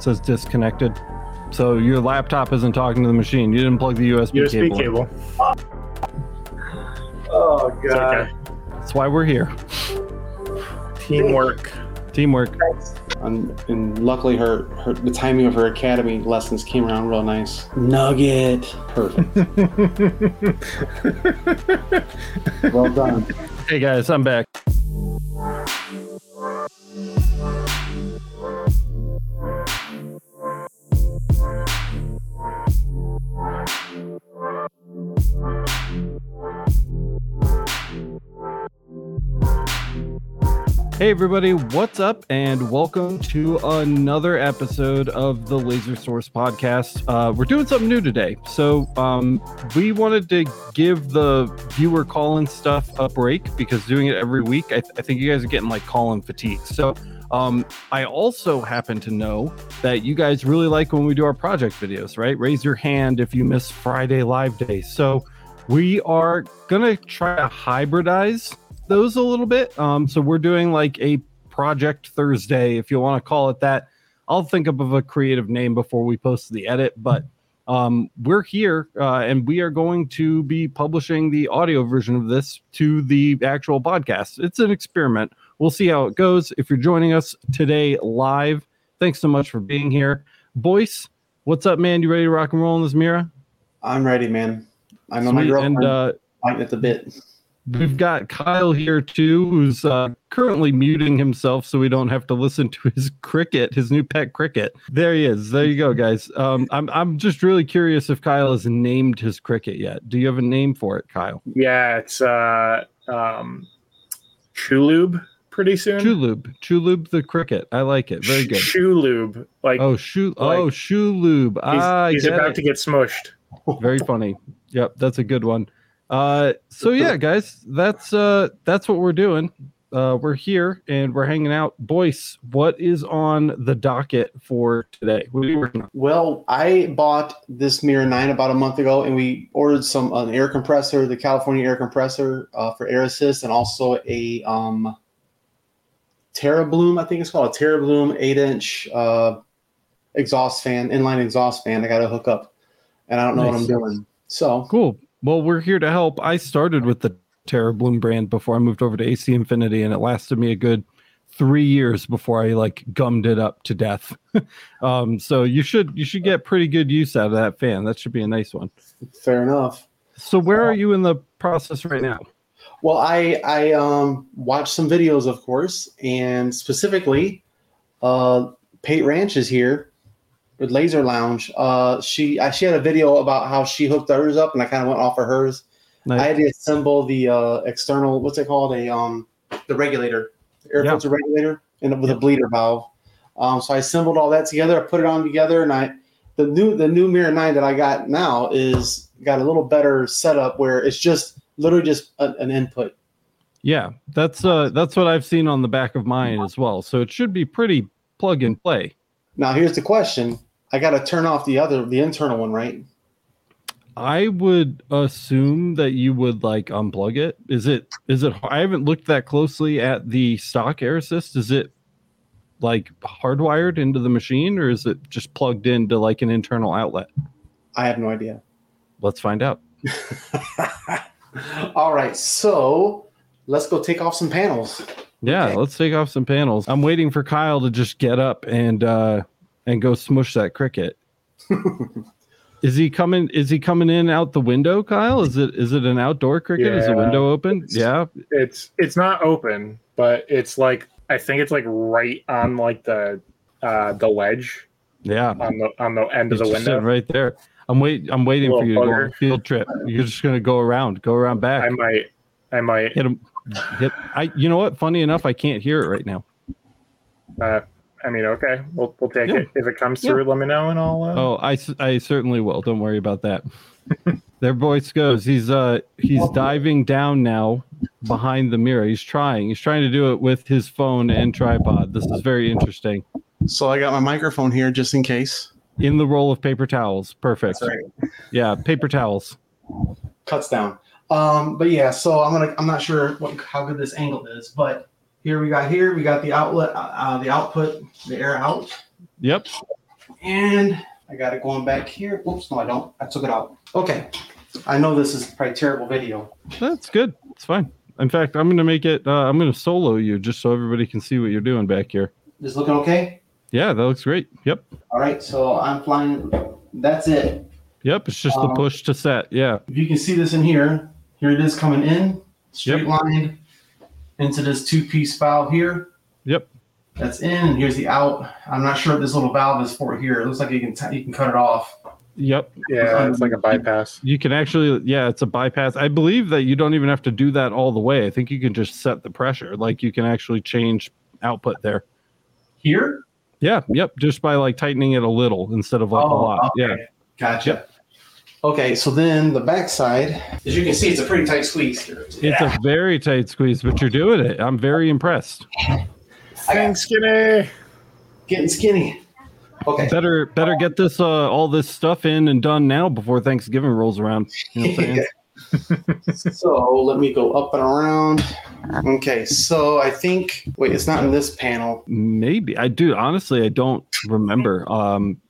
It says disconnected. So your laptop isn't talking to the machine. You didn't plug the USB, USB cable. cable. Oh It's okay. That's why we're here. Teamwork. Teamwork. Um, and luckily, her, her the timing of her academy lessons came around real nice. Nugget, perfect. well done. Hey guys, I'm back. Hey everybody, what's up? And welcome to another episode of the Laser Source podcast. Uh, we're doing something new today. So um, we wanted to give the viewer call-in stuff a break because doing it every week, I, th- I think you guys are getting like call-in fatigue. So um, I also happen to know that you guys really like when we do our project videos, right? Raise your hand if you miss Friday live day. So we are gonna try to hybridize those a little bit. Um, so we're doing like a Project Thursday, if you want to call it that. I'll think up of a creative name before we post the edit, but um, we're here uh, and we are going to be publishing the audio version of this to the actual podcast. It's an experiment. We'll see how it goes. If you're joining us today live, thanks so much for being here. Boyce, what's up, man? You ready to rock and roll in this Mira? I'm ready, man. I know my girlfriend And uh, fighting at the bit. We've got Kyle here too, who's uh, currently muting himself so we don't have to listen to his cricket, his new pet cricket. There he is. There you go, guys. Um, I'm I'm just really curious if Kyle has named his cricket yet. Do you have a name for it, Kyle? Yeah, it's uh um Chulube pretty soon. Chulube, Chulube the cricket. I like it. Very good. Chulube. Like Oh, shoe. Like- oh, Chulube. he's, Ah, I he's about it. to get smushed. Very funny. Yep, that's a good one. Uh, so yeah, guys, that's uh, that's what we're doing. Uh, we're here and we're hanging out. Boyce, what is on the docket for today? What are you working on? Well, I bought this Mira 9 about a month ago, and we ordered some an air compressor, the California air compressor uh, for air assist, and also a um, TerraBloom, I think it's called a TerraBloom 8 inch uh, exhaust fan, inline exhaust fan. I got to hook up, and I don't know what I'm doing. So, Cool. Well, we're here to help. I started with the TerraBloom brand before I moved over to AC Infinity, and it lasted me a good three years before I like gummed it up to death. um, so you should you should get pretty good use out of that fan. That should be a nice one. fair enough. So where are you in the process right now? Well, I I um, watched some videos, of course, and specifically, uh, Pate Ranch is here with Laser Lounge. Uh, she I, she had a video about how she hooked hers up, and I kind of went off of hers. Nice. I had to assemble the uh, external what's it called a um the regulator, air Yeah. filter regulator, and with Yep. a bleeder valve. Um, so I assembled all that together. I put it on together, and I the new the new Mira Nine that I got now is got a little better setup where it's just literally just a, an input. Yeah, that's uh that's what I've seen on the back of mine as well. So it should be pretty plug and play. Now here's the question: I got to turn off the other the internal one, right? I would assume that you would like unplug it. Is it is it I haven't looked that closely at the stock air assist. Is it like hardwired into the machine or is it just plugged into like an internal outlet? I have no idea. Let's find out. all right, so let's go take off some panels. Yeah, Okay. let's take off some panels. I'm waiting for Kyle to just get up and uh and go smush that cricket. Is he coming? Is he coming in out the window, Kyle? Is it is it an outdoor cricket? Is the window open? It's- Yeah. It's it's not open, but it's like I think it's like right on like the uh the ledge Yeah. on the on the end He's of the window. right there. I'm wait. I'm waiting for you to go on a field trip. You're just gonna go around, go around back, I might I might hit him. Hit. I. You know what? Funny enough, I can't hear it right now. uh I mean okay, we'll we'll take Yeah. it. If it comes Yeah. through, let me know and I'll uh, Oh, I certainly will. Don't worry about that. there, Boyce goes. He's uh. He's diving down now behind the Mira. He's trying. He's trying to do it with his phone and tripod. This is very interesting. So I got my microphone here just in case. In the roll of paper towels. Perfect. That's right. Yeah, paper towels. Cuts down. Um, but yeah, so I'm gonna. I'm not sure what how good this angle is, but here we got here we got the outlet, uh, the output, the air out. Yep. And I got it going back here. Oops, no, I don't. I took it out. Okay. I know this is probably terrible video. That's good. It's fine. In fact, I'm gonna make it. Uh, I'm gonna solo you just so everybody can see what you're doing back here. Is looking okay? Yeah, that looks great. Yep. All right, so I'm flying. That's it. Yep. It's just the Um, push to set. Yeah. If you can see this in here, here it is coming in, straight line into this two piece valve here. Yep. That's in, and here's the out. I'm not sure what this little valve is for here. It looks like you can t- you can cut it off. Yep. Yeah, it's like a bypass. You can actually, yeah, it's a bypass. I believe that you don't even have to do that all the way. I think you can just set the pressure. Like you can actually change output there. Here? Yeah. Yep. Just by like tightening it a little instead of like a oh, lot. Yeah. Oh, Gotcha. Okay, so then the backside, as you can see, it's a pretty tight squeeze here. It's a very tight squeeze, but you're doing it. I'm very impressed. Thanks, skinny. Getting skinny. Okay. Better, better get this, uh, all this stuff in and done now before Thanksgiving rolls around. You know what so let me go up and around. Okay, so I think wait, it's not in this panel. Maybe I do. Honestly, I don't remember. Um,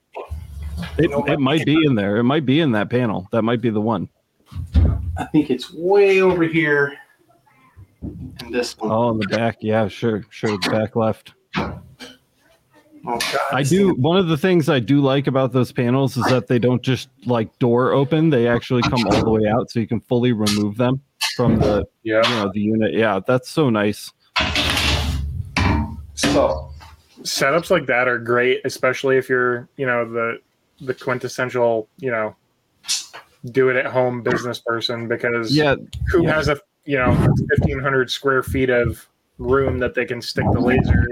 it, it might be in there. It might be in that panel. That might be the one. I think it's way over here. And this one. Oh, in the back. Yeah, sure, sure. The back left. Oh, God. I do. One of the things I do like about those panels is that they don't just like door open. They actually come all the way out, so you can fully remove them from the Yeah. you know the unit. Yeah, that's so nice. So Setups like that are great, especially if you're, you know, the the quintessential, you know, do it at home business person because Yeah, who yeah. has a you know 1500 square feet of room that they can stick the laser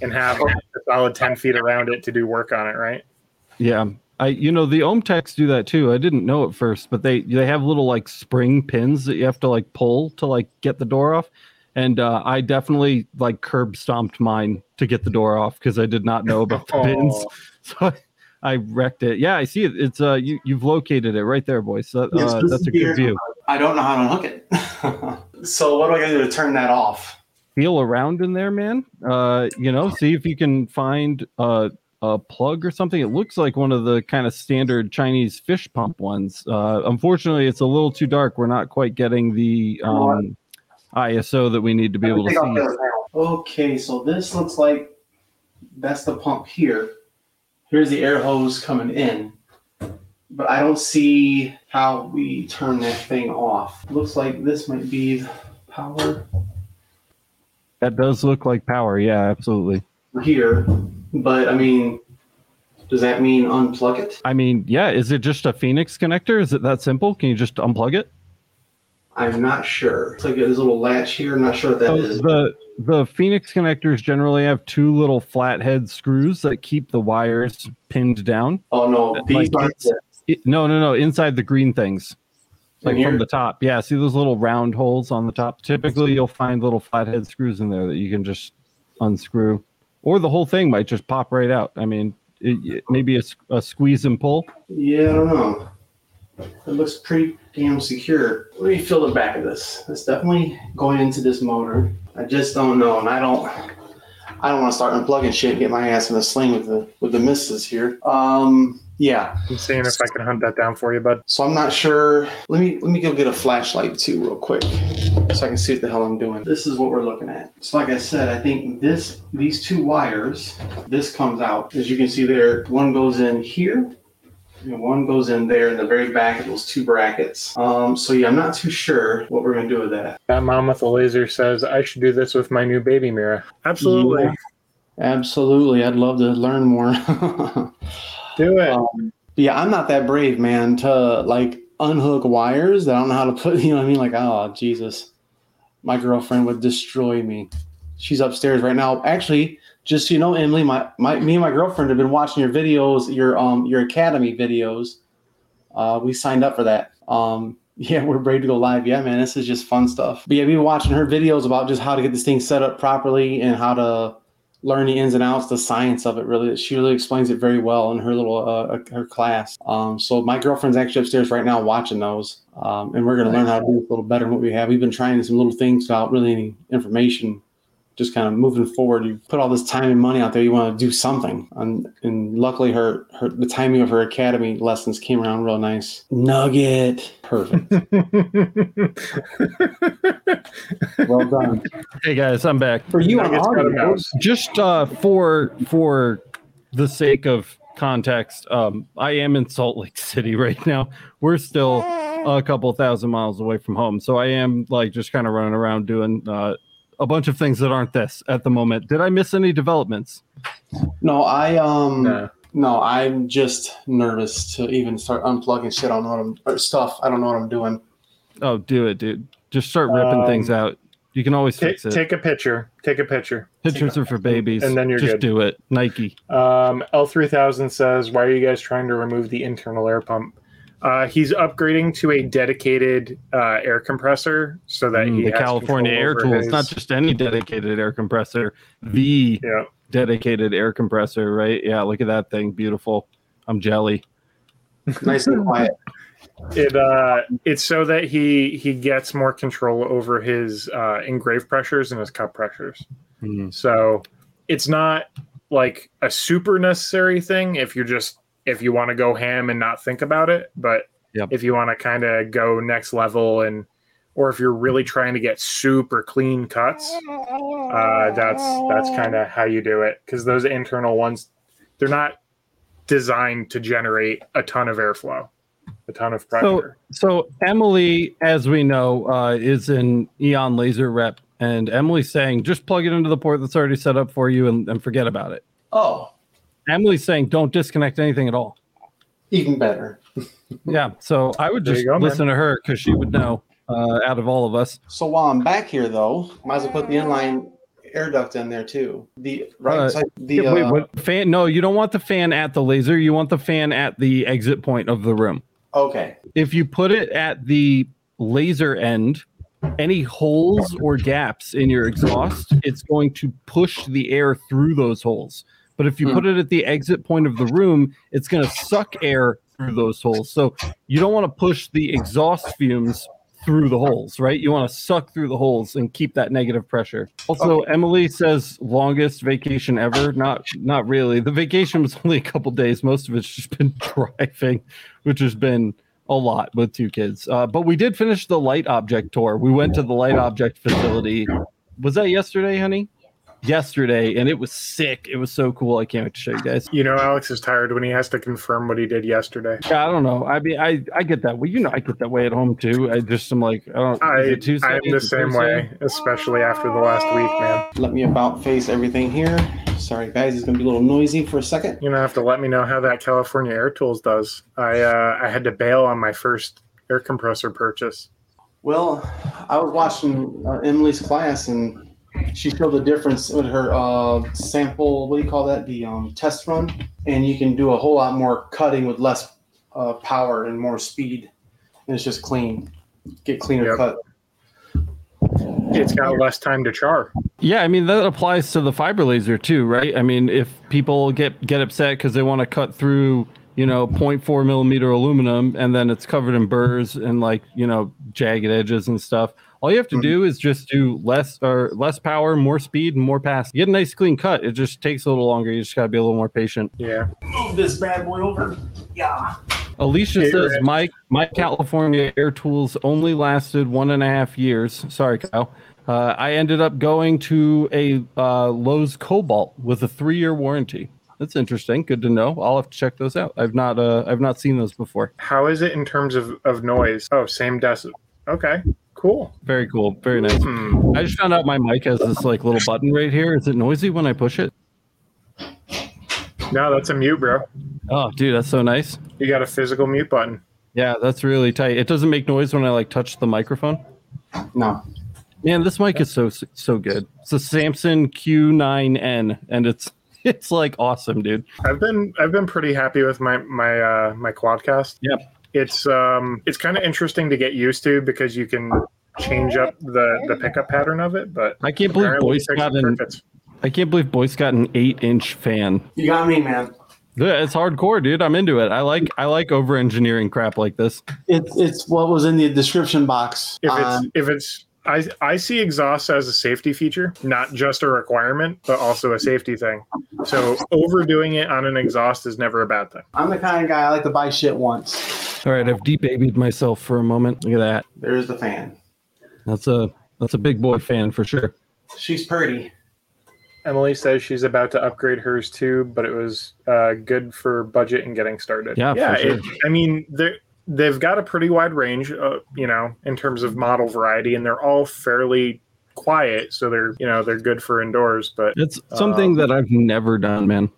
and have a solid 10 feet around it to do work on it right yeah. I you know the OMTechs do that too. I didn't know at first, but they they have little like spring pins that you have to like pull to like get the door off. And uh, I definitely like curb stomped mine to get the door off because I did not know about the pins. Oh, So I, I wrecked it. Yeah, I see it. It's uh you you've located it right there, Boyce. So, Yes, uh, this that's a good here. view. I don't know how to unhook it. so what do I gotta do to turn that off? Feel around in there, man. Uh, you know, see if you can find uh, a plug or something. It looks like one of the kind of standard Chinese fish pump ones. Uh, unfortunately, it's a little too dark. We're not quite getting the um, ISO that we need to be able to Take off the see. Okay, so this looks like that's the pump here. Here's the air hose coming in. But I don't see how we turn that thing off. Looks like this might be the power That does look like power. Yeah, absolutely. here. But I mean, does that mean unplug it? I mean, yeah. Is it just a Phoenix connector? Is it that simple? Can you just unplug it? I'm not sure. It's like this little latch here. I'm not sure what that So is. the the Phoenix connectors generally have two little flathead screws that keep the wires pinned down. Oh no, these like aren't It- no, no, no. Inside the green things, like from the top. Yeah, see those little round holes on the top. Typically, you'll find little flathead screws in there that you can just unscrew, or the whole thing might just pop right out. I mean, it, it- maybe a, a squeeze and pull. Yeah, I don't know. It looks pretty damn secure. Let me feel the back of this. It's definitely going into this motor. I just don't know, and I don't. I don't want to start unplugging shit and get my ass in a sling with the with the misses here. Um, yeah. i'm seeing if i can hunt that down for you bud So I'm not sure. Let me let me go get a flashlight too, real quick, so I can see what the hell I'm doing. This is what we're looking at. So like I said, I think this these two wires, this comes out. As you can see there, one goes in here, and one goes in there in the very back of those two brackets. Um, so yeah, I'm not too sure what we're gonna do with that. that mom with the laser says i should do this with my new baby Mira absolutely Yeah. Absolutely, I'd love to learn more. do it Um, yeah, I'm not that brave, man, to like unhook wires that I don't know how to put, you know what I mean? Like, oh, Jesus. My girlfriend would destroy me. She's upstairs right now. Actually, just so you know, Emily, my, my me and my girlfriend have been watching your videos, your um your academy videos. Uh, we signed up for that. Um, yeah, we're ready to go live. Yeah, man, this is just fun stuff. But yeah, we've been watching her videos about just how to get this thing set up properly and how to learn the ins and outs, the science of it. Really, she really explains it very well in her little uh, her class. Um, so my girlfriend's actually upstairs right now watching those, um, and we're to learn how to do a little better than what we have. We've been trying some little things without really any information just kind of moving forward. You put all this time and money out there. You want to do something, and, and luckily, her her the timing of her academy lessons came around real nice. Nugget, perfect. well done Hey guys, I'm back. for you on Nuggets got audio. Just uh, for for the sake of context, um, I am in Salt Lake City right now. We're still a couple thousand miles away from home, so I am like just kind of running around doing uh, a bunch of things that aren't this at the moment. Did I miss any developments? No, I um. No. No, I'm just nervous to even start unplugging shit. I don't know what I'm or stuff. I don't know what I'm doing. Oh, do it, dude. Just start ripping Um, things out. You can always Ta- fix it. take a picture. Take a picture. Pictures are for babies. and then you're just good. do it. Nike. Um, L3000 says, Why are you guys trying to remove the internal air pump? Uh, he's upgrading to a dedicated uh, air compressor so that Mm, he the has California Air over Tools, his- not just any dedicated air compressor, the Yeah. dedicated air compressor, right? Yeah, look at that thing. Beautiful. I'm jelly. Nice and quiet. It uh, it's so that he he gets more control over his uh, engrave pressures and his cup pressures. Mm. So it's not like a super necessary thing if you're just if you want to go ham and not think about it, but Yep. if you want to kind of go next level and or if you're really trying to get super clean cuts, uh, that's that's kind of how you do it because those internal ones they're not designed to generate a ton of airflow, a ton of pressure. So so Emily, as we know, uh, is an Aeon laser rep, and Emily's saying just plug it into the port that's already set up for you and, and forget about it. Oh, Emily's saying don't disconnect anything at all. even better. Yeah, so I would just you go, man. listen to her because she would know uh, out of all of us. So while I'm back here, though, might as well put the inline air duct in there too. The right Uh, side. The Yeah, wait, uh, what fan? No, you don't want the fan at the laser. You want the fan at the exit point of the room. okay. If you put it at the laser end, any holes or gaps in your exhaust, it's going to push the air through those holes. But if you Hmm. put it at the exit point of the room, it's going to suck air through those holes. So you don't want to push the exhaust fumes through the holes, right? You want to suck through the holes and keep that negative pressure. Also, Emily says longest vacation ever. Not not really. The vacation was only a couple days. Most of it's just been driving, which has been a lot with two kids. Uh, but we did finish the LightObject tour. We went to the LightObject facility. Was that yesterday, honey? Yesterday, and it was sick. It was so cool. I can't wait to show you guys. You know, Alex is tired when he has to confirm what he did yesterday. Yeah, I don't know. I mean, I I get that. Well, you know, I get that way at home too. I just am like, I don't. I, is it Tuesday? I'm the Is same Thursday? way, especially after the last week, man. Let me about face everything here. Sorry, guys. It's gonna be a little noisy for a second. You're gonna have to let me know how that California Air Tools does. I uh, I had to bail on my first air compressor purchase. Well, I was watching uh, Emily's class and she showed the difference with her uh, sample. What do you call that? The um, test run, and you can do a whole lot more cutting with less uh, power and more speed, and it's just clean. Get cleaner Yep. cut. It's got less time to char. Yeah, I mean that applies to the fiber laser too, right? I mean, if people get get upset because they want to cut through, you know, 0.4 millimeter aluminum, and then it's covered in burrs and like you know jagged edges and stuff. All you have to Mhm. do is just do less or less power, more speed, and more pass. You get a nice clean cut. It just takes a little longer. You just gotta be a little more patient. Yeah. Move this bad boy over. Yeah. Alicia Hey, says Rich. my my California Air Tools only lasted one and a half years. Sorry, Kyle. Uh, I ended up going to a uh, Lowe's Kobalt with a three year warranty. That's interesting. Good to know. I'll have to check those out. I've not uh, I've not seen those before. How is it in terms of, of noise? Oh, same decibel. Okay. Cool. Very cool. Very nice. Hmm. I just found out my mic has this like little button right here. Is it noisy when I push it? No, that's a mute, bro. Oh, dude, that's so nice. You got a physical mute button. Yeah, that's really tight. It doesn't make noise when I like touch the microphone. No. Man, this mic is so so good. It's a Samson Q9N, and it's it's like awesome, dude. I've been I've been pretty happy with my my uh, my quadcast. Yep. It's um it's kind of interesting to get used to because you can change up the the pickup pattern of it, but I can't believe apparently Boyce got an perfect. I can't believe Boyce got an eight inch fan. You got me, man. Yeah, it's hardcore, dude. I'm into it. I like I like over engineering crap like this. It's it's what was in the description box. If it's on- if it's I I see exhaust as a safety feature, not just a requirement, but also a safety thing. So overdoing it on an exhaust is never a bad thing. I'm the kind of guy I like to buy shit once. All right, I've debabied myself for a moment. Look at that. There's the fan. That's a that's a big boy fan for sure. She's pretty. Emily says she's about to upgrade hers too, but it was uh, good for budget and getting started. Yeah, yeah. for sure. It, I mean, they they've got a pretty wide range, uh, you know, in terms of model variety, and they're all fairly quiet, so they're you know they're good for indoors. But It's something Um, that I've never done, man.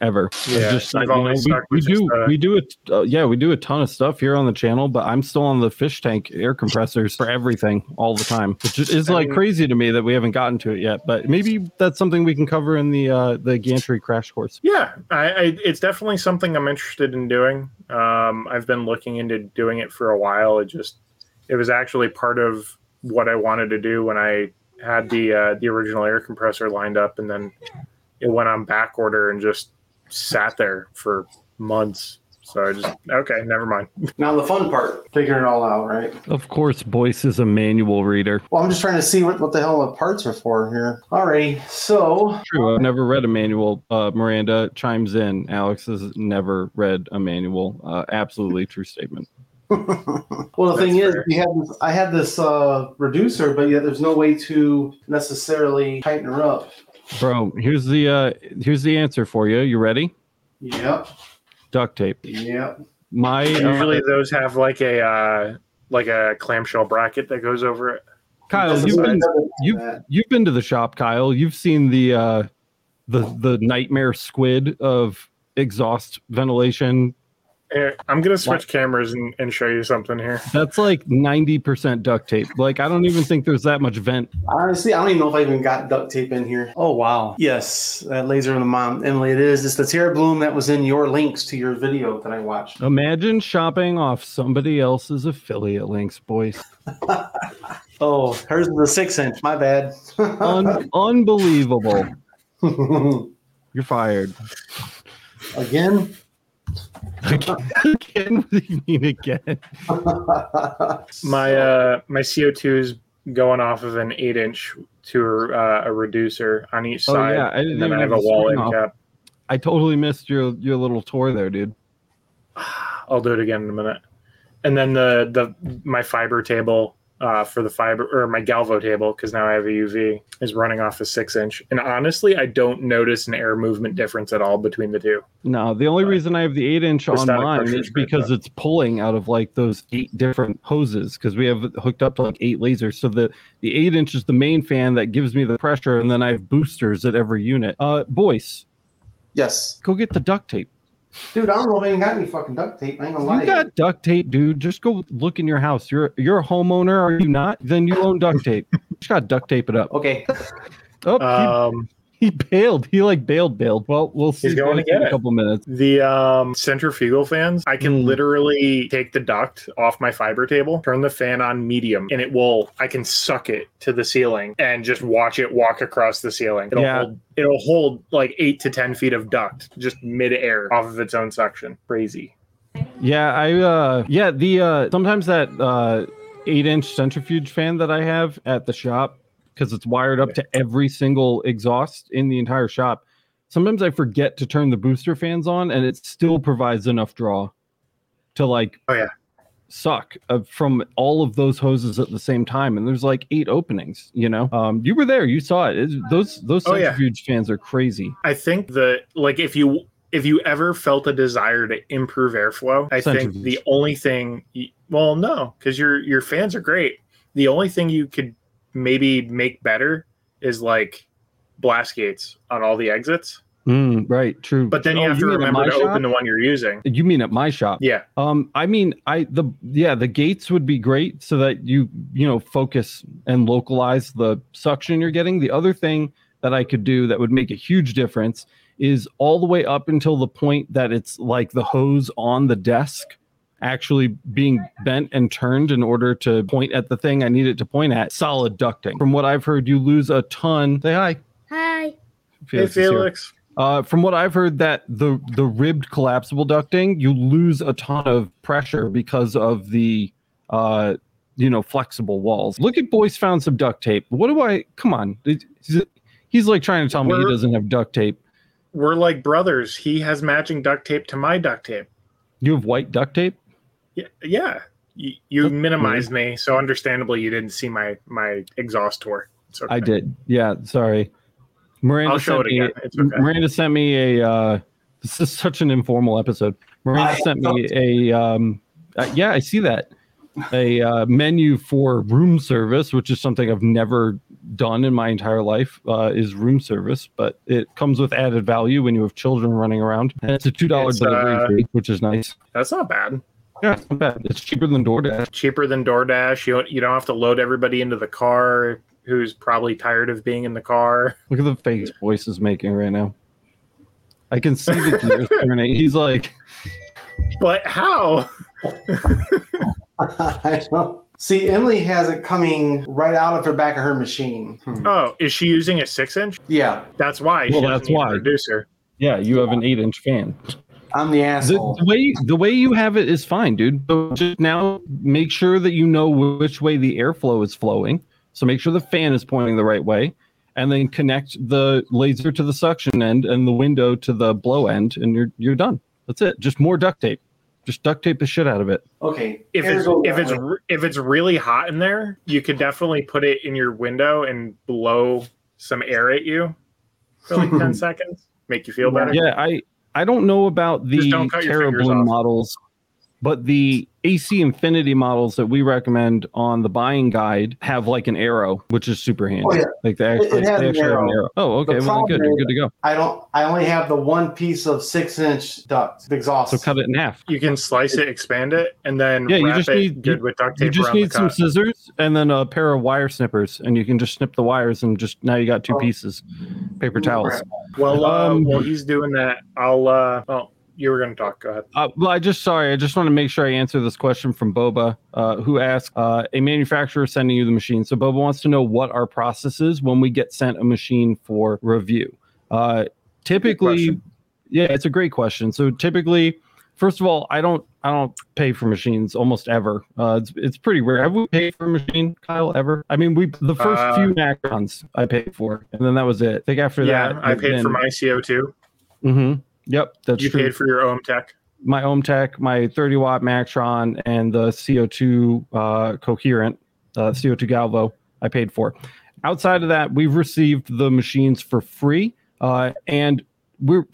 Ever. Yeah, Just, you know, we, we do uh, we do it. Uh, yeah, we do a ton of stuff here on the channel, but I'm still on the fish tank air compressors for everything all the time, which is- is I like mean- crazy to me that we haven't gotten to it yet. But maybe that's something we can cover in the uh, the gantry crash course. yeah, I, I it's definitely something I'm interested in doing. Um, I've been looking into doing it for a while. It just it was actually part of what I wanted to do when I had the uh, the original air compressor lined up, and then it went on back order and just sat there for months. So I just okay, never mind. Now the fun part, figuring it all out, right? Of course, Boyce is a manual reader. Well, I'm just trying to see what, what the hell the parts are for here. Alrighty, so True. I've never read a manual. Uh, Miranda chimes in. Alex has never read a manual. Uh, absolutely true statement. well, the thing That's is, fair. we have this, I have this uh, reducer, but yet there's no way to necessarily tighten her up. Bro, here's the uh, here's the answer for you. You ready? Yep, Duct tape. yep. My uh, Usually those have like a uh, like a clamshell bracket that goes over it. Kyle, you've been you that. you've been to the shop, Kyle. You've seen the uh, the the nightmare squid of exhaust ventilation. Here, I'm gonna switch cameras and, and show you something here. That's like ninety percent duct tape. Like I don't even think there's that much vent. Honestly, I don't even know if I even got duct tape in here. Oh wow! Yes, that laser in the mom, Emily. It is. It's the TerraBloom that was in your links to your video that I watched. Imagine shopping off somebody else's affiliate links, Boyce. Oh, hers is a six inch. My bad. Un- unbelievable. You're fired. Again. Again, what do you mean again? My uh my CO2 is going off of an eight inch to uh, a reducer on each Oh, side, yeah, I didn't and then even I have have a wall end off. cap. I totally missed your your little tour there, dude. I'll do it again in a minute. And then the the my fiber table uh, for the fiber or my Galvo table because now I have a UV is running off a six inch. And honestly, I don't notice an air movement difference at all between the two. No, the only reason I have the eight inch The on mine is is because though. it's pulling out of like those eight different hoses because we have it hooked up to like eight lasers. So the the eight inch is the main fan that gives me the pressure, and then I have boosters at every unit. Uh, Boyce, yes, go get the duct tape. Dude. I don't know if I even got any fucking duct tape. I ain't gonna lie. You got duct tape, dude. Just go look in your house. You're you're a homeowner, are you not? Then you own duct tape. Just gotta duct tape it up. Okay. Oh, Um, he, he bailed. He like bailed, bailed. Well, we'll see. He's going to get a couple minutes. the um, centrifugal fans, I can Mm. literally take the duct off my fiber table, turn the fan on medium, and it will. I can suck it to the ceiling and just watch it walk across the ceiling. It'll Yeah. hold. It'll hold like eight to ten feet of duct just mid-air off of its own suction. Crazy. Yeah, I uh yeah, the uh sometimes that uh 8-inch centrifuge fan that I have at the shop cuz it's wired up to every single exhaust in the entire shop. Sometimes I forget to turn the booster fans on and it still provides enough draw to like Oh, yeah. suck uh, from all of those hoses at the same time and there's like eight openings, you know. Um you were there, you saw it. It's- those those Oh, yeah. centrifuge fans are crazy. I think that like if you if you ever felt a desire to improve airflow, I think the only thing y- well no, because your your fans are great. The only thing you could maybe make better is like blast gates on all the exits. Mm, right, true. But then you Oh, have to remember to shop? open the one you're using. You mean at my shop? Yeah. Um, I mean, I the yeah, the gates would be great so that you you know focus and localize the suction you're getting. The other thing that I could do that would make a huge difference is all the way up until the point that it's like the hose on the desk actually being bent and turned in order to point at the thing I need it to point at. Solid ducting. From what I've heard, you lose a ton. Say hi. Hi. Hey Felix is here. Felix. Uh, from what I've heard, that the the ribbed collapsible ducting, you lose a ton of pressure because of the uh, you know, flexible walls. Look at Boyce found some duct tape. What do I? Come on, he's, he's like trying to tell me he We're- doesn't have duct tape. We're like brothers. He has matching duct tape to my duct tape. You have white duct tape. Yeah, yeah. You, you minimized me, so understandably you didn't see my my exhaust tour. It's okay. I did. Yeah, sorry. Miranda I'll show sent it me. again. It's okay. Miranda sent me a. Uh, this is such an informal episode. Miranda I sent me a. Um, uh, yeah, I see that. A uh, menu for room service, which is something I've never done in my entire life, uh, is room service. But it comes with added value when you have children running around, and it's a two dollar It's, delivery uh, fee, which is nice. That's not bad. Yeah, it's not bad. It's cheaper than DoorDash. Cheaper than DoorDash. You don't, you don't have to load everybody into the car who's probably tired of being in the car. Look at the face Boyce is making right now. I can see the gears turning. He's like, But how? I know. See, Emily has it coming right out of the back of her machine. Hmm. Oh, is she using a six inch? Yeah, That's why. Well, she that's doesn't need a why. Reducer. "Yeah, you have an eight-inch fan." I'm the The, asshole. the way the way you have it is fine, dude. So just now make sure that you know which way the airflow is flowing. So make sure the fan is pointing the right way, and then connect the laser to the suction end and the window to the blow end, and you're you're done. That's it. Just more duct tape. Just duct tape the shit out of it. Okay. If it's if it's way. if it's really hot in there, you could definitely put it in your window and blow some air at you for like ten seconds. Make you feel better. Yeah, I I don't know about the don't cut your fingers TerraBloom off. models, but the AC Infinity models that we recommend on the buying guide have like an arrow, which is super handy. Oh, yeah. Like they actually, it has they an actually have an arrow. arrow. Oh, okay. The Well, then good. You're good to go. I don't. I only have the one piece of six inch duct exhaust. So cut it in half. You can slice it, expand it, and then Yeah, you just it need- good with duct tape You just need some cut. scissors and then a pair of wire snippers, and you can just snip the wires and just now you got two Oh. pieces, paper towels. Well, uh, Um, while he's doing that, I'll. uh Oh, you were going to talk. Go ahead. Uh, well, I just sorry. I just want to make sure I answer this question from Boba, uh, who asked uh, a manufacturer sending you the machine. So Boba wants to know what our process is when we get sent a machine for review. Uh, typically, yeah, it's a great question. So typically, first of all, I don't I don't pay for machines almost ever. Uh, it's it's pretty rare. Have we paid for a machine, Kyle? Ever? I mean, we the first Uh, few Macrons I paid for, and then that was it. I think after Yeah, that, I paid for my CO2. hmm Yep, that's You true paid for your OMTech. my OMTech, my 30 watt Maxtron, and the CO2 uh, coherent, uh, CO2 Galvo, I paid for. Outside of that, we've received the machines for free, uh, and we're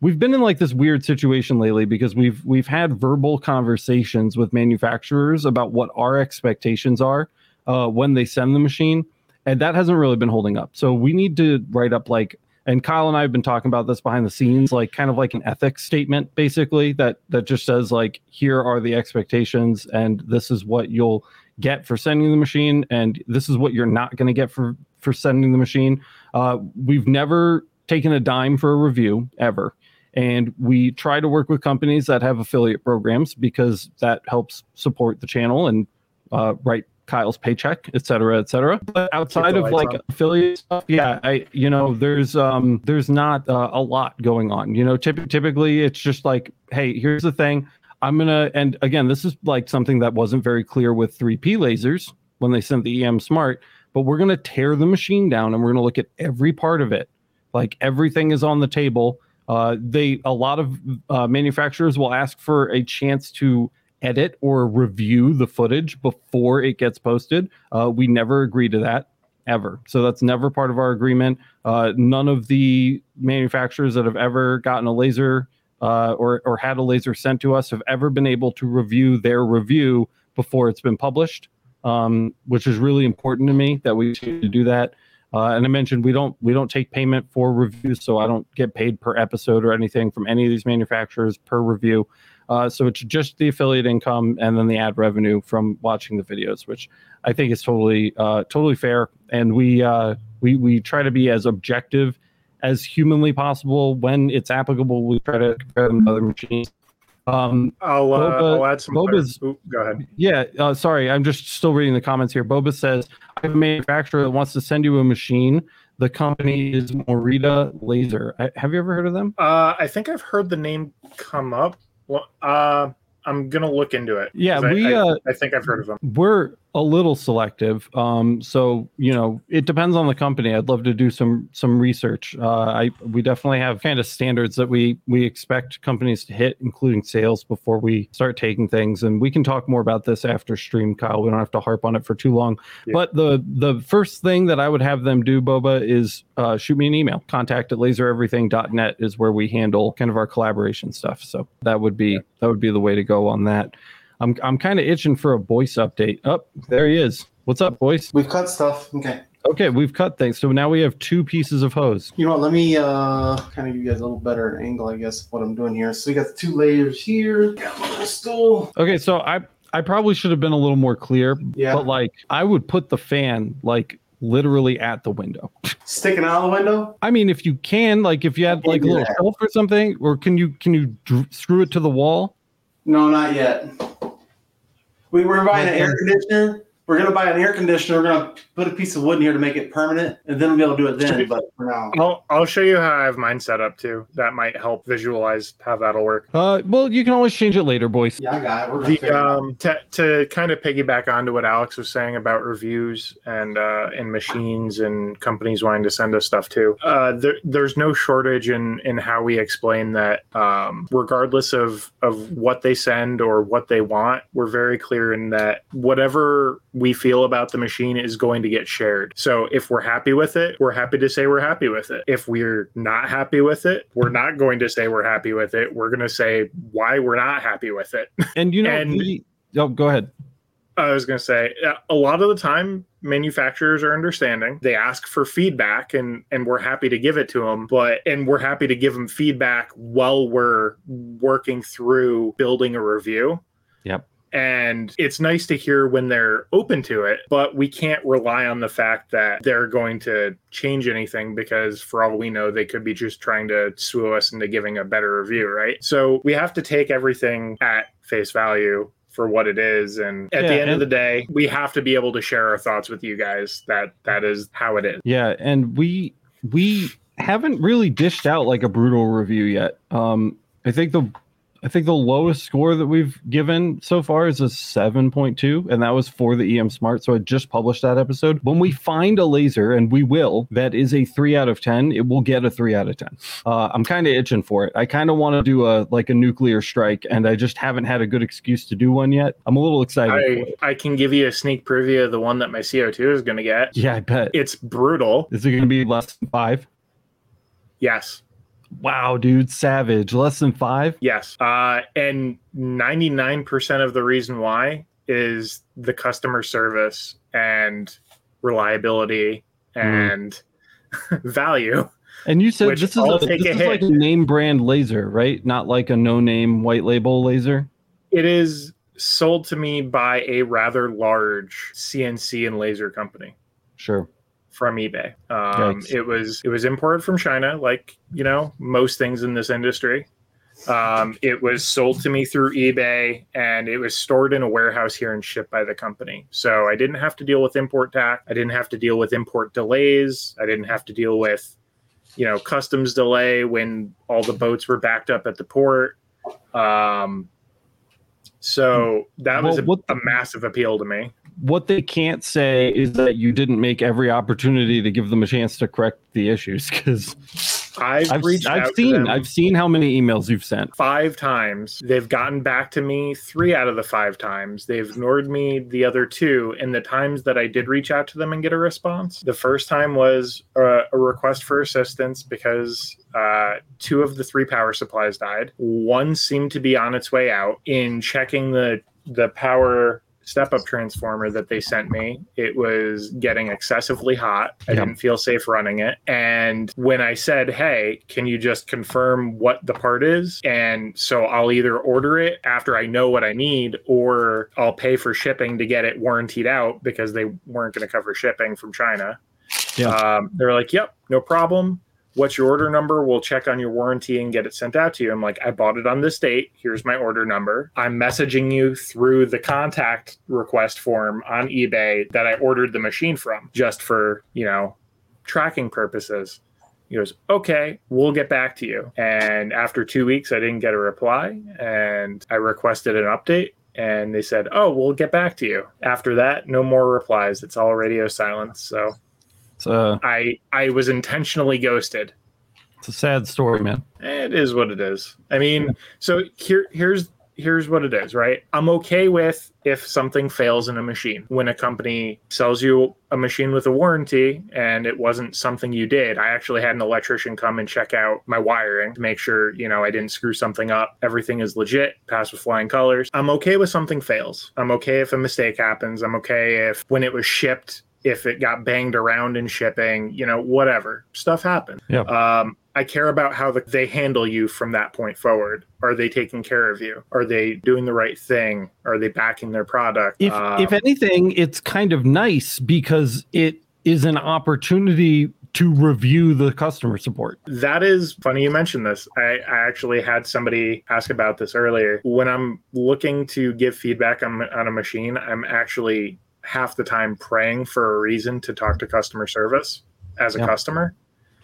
we've been in like this weird situation lately because we've we've had verbal conversations with manufacturers about what our expectations are uh, when they send the machine, and that hasn't really been holding up. So we need to write up like and Kyle and I have been talking about this behind the scenes, like kind of like an ethics statement, basically that that just says like here are the expectations, and this is what you'll get for sending the machine, and this is what you're not going to get for for sending the machine. Uh, we've never taken a dime for a review ever, and we try to work with companies that have affiliate programs because that helps support the channel and uh, write Kyle's paycheck, et cetera, et cetera. But outside of like on. affiliate stuff, yeah, I you know there's um there's not uh, a lot going on. You know, typ- typically it's just like, hey, here's the thing. I'm gonna and again, this is like something that wasn't very clear with 3P lasers when they sent the EM Smart, but we're gonna tear the machine down and we're gonna look at every part of it. Like everything is on the table. Uh, they a lot of uh, manufacturers will ask for a chance to edit or review the footage before it gets posted. Uh, we never agree to that ever. So that's never part of our agreement. Uh, none of the manufacturers that have ever gotten a laser uh, or or had a laser sent to us have ever been able to review their review before it's been published, um, which is really important to me that we do that. Uh, and I mentioned we don't we don't take payment for reviews, so I don't get paid per episode or anything from any of these manufacturers per review. Uh, so it's just the affiliate income and then the ad revenue from watching the videos, which I think is totally uh, totally fair. And we uh, we we try to be as objective as humanly possible when it's applicable. We try to compare them to other machines. Um, I'll, uh, Boba- I'll add some. Boba's- Oop, go ahead. yeah, uh, sorry, I'm just still reading the comments here. Boba says, I have a manufacturer that wants to send you a machine. The company is Morita Laser. I, have you ever heard of them? Uh, I think I've heard the name come up. Well, uh, I'm gonna look into it. Yeah, I- we, I, uh, I think I've heard of them. we're a little selective. Um so you know it depends on the company. I'd love to do some some research. Uh i we definitely have kind of standards that we we expect companies to hit including sales before we start taking things. And we can talk more about this after stream kyle. We don't have to harp on it for too long. Yeah. but the the first thing that i would have them do boba is uh shoot me an email. Contact at lasereverything.net is where we handle kind of our collaboration stuff. So that would be that would be the way to go on that I'm I'm kind of itching for a Boyce update. Up oh, there he is. What's up, Boyce? We've cut stuff. Okay. Okay, we've cut things. So now we have two pieces of hose. You know what? Let me uh kind of give you guys a little better angle, I guess, of what I'm doing here. So we got the two layers here. Got my little stool. Okay, so I I probably should have been a little more clear, Yeah. but like I would put the fan like literally at the window. Sticking out of the window. I mean, if you can, like if you had like a little shelf or something, or can you can you screw it to the wall? No, not yet. We were buying an air conditioner. We're gonna buy an air conditioner. We're gonna put a piece of wood in here to make it permanent, and then we'll be able to do it then. But for now, I'll I'll show you how I have mine set up too. That might help visualize how that'll work. Uh, well, you can always change it later, Boyce. yeah, I got it. We're gonna The, figure it out. um, to, to kind of piggyback onto what Alex was saying about reviews and uh, and machines and companies wanting to send us stuff too. Uh, there, there's no shortage in in how we explain that. Um, regardless of of what they send or what they want, we're very clear in that whatever we feel about the machine is going to get shared. So if we're happy with it, we're happy to say we're happy with it. If we're not happy with it, we're not going to say we're happy with it. We're going to say why we're not happy with it. And you know, And- oh, go ahead. I was going to say uh, a lot of the time manufacturers are understanding. They ask for feedback and and we're happy to give it to them, but and we're happy to give them feedback while we're working through building a review. Yep. And it's nice to hear when they're open to it, but we can't rely on the fact that they're going to change anything because, for all we know, they could be just trying to swoo us into giving a better review, right? So we have to take everything at face value for what it is and at Yeah, the end of the day we have to be able to share our thoughts with you guys that that is how it is Yeah, and we we haven't really dished out like a brutal review yet. Um, I think the I think the lowest score that we've given so far is a 7.2, and that was for the EM Smart. So I just published that episode. When we find a laser, and we will, that is a three out of 10, it will get a three out of 10. Uh, I'm kind of itching for it. I kind of want to do a like a nuclear strike, and I just haven't had a good excuse to do one yet. I'm a little excited. I. I can give you a sneak preview of the one that my CO2 is going to get. Yeah, I bet. It's brutal. Is it going to be less than five? Yes. Wow, dude, savage. Less than five? Yes. Uh, and 99% of the reason why is the customer service and reliability and value. And you said this is, a, this is hit. like a name brand laser, right? Not like a no name white label laser. It is sold to me by a rather large CNC and laser company. Sure. From eBay. Um, it was it was imported from China, like you know most things in this industry. Um, it was sold to me through eBay, and it was stored in a warehouse here and shipped by the company. So I didn't have to deal with import tax. I didn't have to deal with import delays. I didn't have to deal with you know customs delay when all the boats were backed up at the port. Um, so that was Well, a, what- a massive appeal to me. What they can't say is that you didn't make every opportunity to give them a chance to correct the issues because I've, I've, reached I've seen. I've seen how many emails you've sent. five times. They've gotten back to me three out of the five times. They've ignored me the other two. And the times that I did reach out to them and get a response, the first time was a, a request for assistance because uh, two of the three power supplies died. One seemed to be on its way out. In checking the the power step up transformer that they sent me it was getting excessively hot. I Yeah. didn't feel safe running it. And when i said hey can you just confirm what the part is? And so i'll either order it after i know what i need or i'll pay for shipping to get it warranted out because they weren't going to cover shipping from china. Yeah. um, they're like yep no problem what's your order number? We'll check on your warranty and get it sent out to you. I'm like, I bought it on this date. Here's my order number. I'm messaging you through the contact request form on eBay that I ordered the machine from just for, you know, tracking purposes. He goes, okay, we'll get back to you. And after two weeks, I didn't get a reply and I requested an update and they said, oh, we'll get back to you. After that, no more replies. It's all radio silence. So So I, I was intentionally ghosted. it's a sad story, man. It is what it is. I mean, so here here's here's what it is, right? I'm okay with if something fails in a machine. When a company sells you a machine with a warranty and it wasn't something you did. I actually had an electrician come and check out my wiring to make sure, you know, I didn't screw something up. Everything is legit, pass with flying colors. I'm okay with something fails. I'm okay if a mistake happens. I'm okay if when it was shipped if it got banged around in shipping, you know, whatever. Stuff happens. Yeah. Um, I care about how the, they handle you from that point forward. Are they taking care of you? Are they doing the right thing? Are they backing their product? If Um, if anything, it's kind of nice because it is an opportunity to review the customer support. That is funny you mentioned this. I, I actually had somebody ask about this earlier. When I'm looking to give feedback on, on a machine, I'm actually half the time praying for a reason to talk to customer service as a Yeah. customer.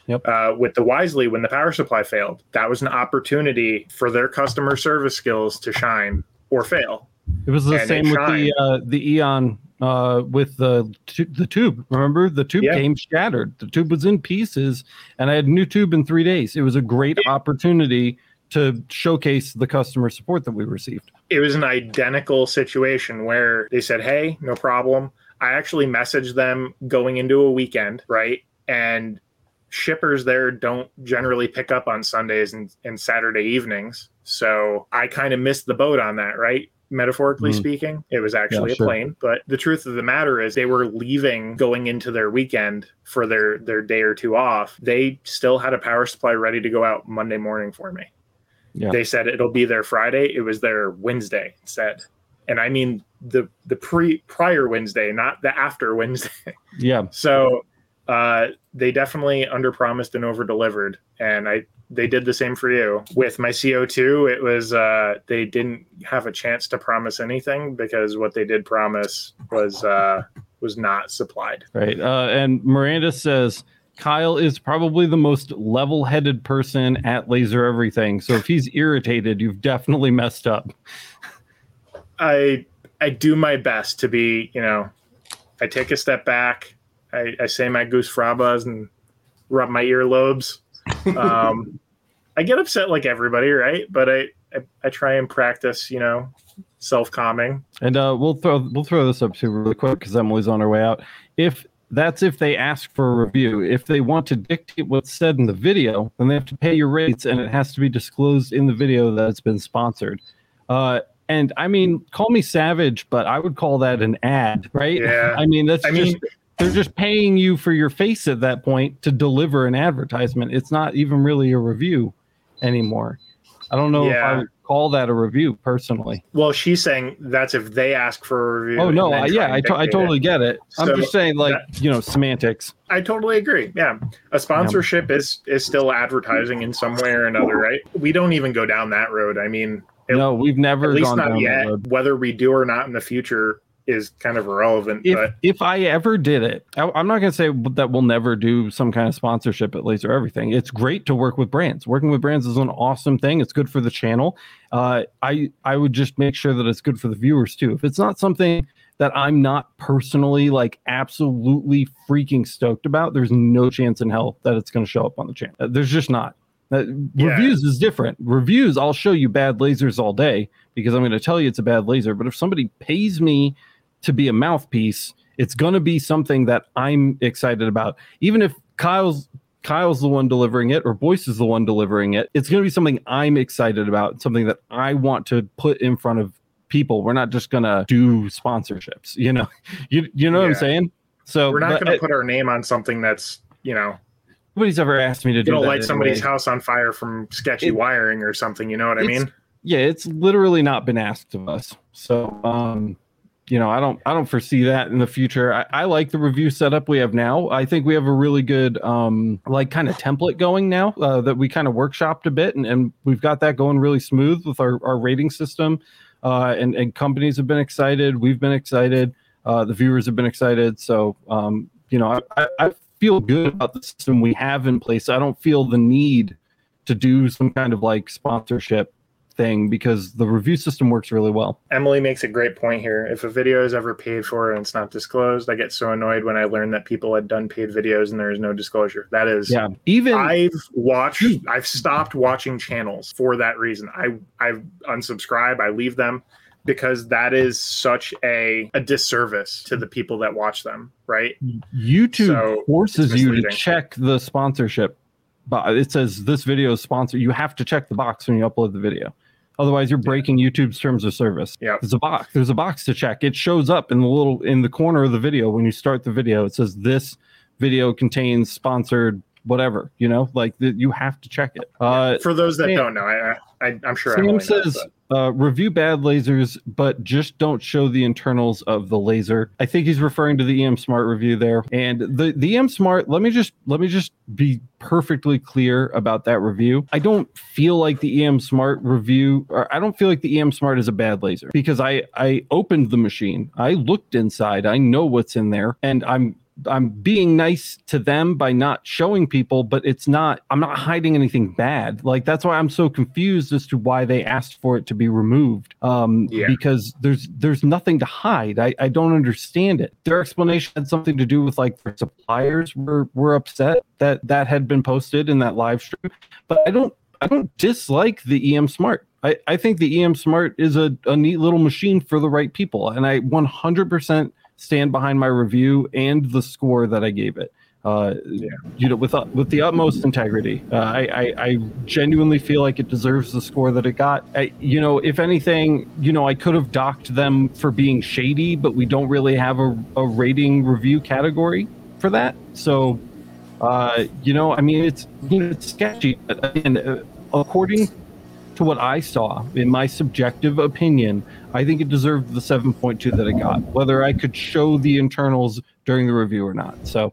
Yep. Uh, with the Wisely, when the power supply failed, that was an opportunity for their customer service skills to shine or fail. It was the And same with the uh, the Aeon uh, with the tu- the tube. Remember, the tube Yeah. came shattered. The tube was in pieces, and I had a new tube in three days. It was a great opportunity to showcase the customer support that we received. it was an identical situation where they said, Hey, no problem. I actually messaged them going into a weekend, right? And shippers there don't generally pick up on Sundays and, and Saturday evenings. So I kind of missed the boat on that, right? Metaphorically Mhm. speaking, it was actually Yeah, a sure. plane. But the truth of the matter is they were leaving going into their weekend for their their day or two off. They still had a power supply ready to go out Monday morning for me. Yeah. They said it'll be there Friday. It was there Wednesday instead. And I mean the the pre prior Wednesday, not the after Wednesday. Yeah, So uh, they definitely under promised and over delivered. And I they did the same for you. With my CO2, it was uh, they didn't have a chance to promise anything because what they did promise was uh, was not supplied. right. Uh, and Miranda says Kyle is probably the most level-headed person at Laser Everything. So if he's irritated, you've definitely messed up. I I do my best to be, you know, I take a step back. I, I say my goose frabas and rub my earlobes. Um, I get upset like everybody, right? But I, I, I try and practice, you know, self calming. And uh, we'll throw we'll throw this up too really quick because Emily's on her way out. If that's if they ask for a review. If they want to dictate what's said in the video, then they have to pay your rates, and it has to be disclosed in the video that it's been sponsored. Uh, and I mean, call me savage, but I would call that an ad, right? Yeah. I mean, that's I just mean, they're just paying you for your face at that point to deliver an advertisement. It's not even really a review anymore. I don't know if I Yeah. would call that a review personally. well, she's saying that's if they ask for a review. Oh no, I, yeah, I, to- I dictate it. totally get it. I'm just saying, like you know, semantics. I totally agree. Yeah. A sponsorship is is still advertising in some way or another, right? We don't even go down that road. I mean, it- no, we've never at least gone not yet. Whether we do or not in the future is kind of irrelevant. If but if I ever did it, I, I'm not going to say that we'll never do some kind of sponsorship at Laser Everything. It's great to work with brands. Working with brands is an awesome thing. It's good for the channel. Uh, I I would just make sure that it's good for the viewers too. If it's not something that I'm not personally like absolutely freaking stoked about, there's no chance in hell that it's going to show up on the channel. Uh, There's just not. Uh, Yeah. Reviews is different. Reviews, I'll show you bad lasers all day because I'm going to tell you it's a bad laser. But if somebody pays me to be a mouthpiece, it's going to be something that I'm excited about. Even if Kyle's Kyle's the one delivering it or Boyce is the one delivering it, it's going to be something I'm excited about, something that I want to put in front of people. We're not just going to do sponsorships, you know. You you know what I'm saying? So we're not going to put our name on something that's you know nobody's ever asked me to do that light somebody's anyway. house on fire from sketchy It- wiring or something. You know what I mean? yeah it's literally not been asked of us so um you know i don't i don't foresee that in the future. I, I like the review setup we have now. I think we have a really good um like kind of template going now uh, that we kind of workshopped a bit and, and we've got that going really smooth with our, our rating system. Uh and, and companies have been excited. We've been excited. Uh the viewers have been excited. So um you know i, I, feel good about the system we have in place. I don't feel the need to do some kind of like sponsorship thing because the review system works really well. Emily makes a great point here. If a video is ever paid for and it's not disclosed, I get so annoyed when I learn that people had done paid videos and there is no disclosure. That is Yeah, even I've watched I've stopped watching channels for that reason. I I unsubscribe, I leave them because that is such a a disservice to the people that watch them, right? YouTube So, forces you to check the sponsorship. But it says this video is sponsored. You have to check the box when you upload the video. Otherwise, you're breaking YouTube's terms of service. Yeah, There's a box. There's a box to check. It shows up in the little in the corner of the video when you start the video. It says this video contains sponsored whatever. You know, like the, you have to check it. Uh, For those that Sam- don't know, I, I I'm sure Sam knows, says uh, review bad lasers, but just don't show the internals of the laser. I think he's referring to the EM Smart review there. And the the EM Smart. Let me just let me just be perfectly clear about that review. I don't feel like the EM Smart review, or I don't feel like the EM Smart is a bad laser because I I opened the machine, I looked inside, I know what's in there, and I'm I'm being nice to them by not showing people, but it's not, I'm not hiding anything bad. Like that's why I'm so confused as to why they asked for it to be removed. Um, Yeah. because there's there's nothing to hide. I, I don't understand it. Their explanation had something to do with like their suppliers were were upset that that had been posted in that live stream. But I don't I don't dislike the EM Smart. I, I think the EM Smart is a, a neat little machine for the right people. And I 100% stand behind my review and the score that I gave it. Uh, Yeah. You know, with uh, with the utmost integrity, uh, I, I I genuinely feel like it deserves the score that it got. I, you know, if anything, you know, I could have docked them for being shady, but we don't really have a, a rating review category for that. So, uh, you know, I mean, it's you know, it's sketchy. But again, uh, according to what I saw, in my subjective opinion, I think it deserved the 7.2 that it got, whether I could show the internals during the review or not. So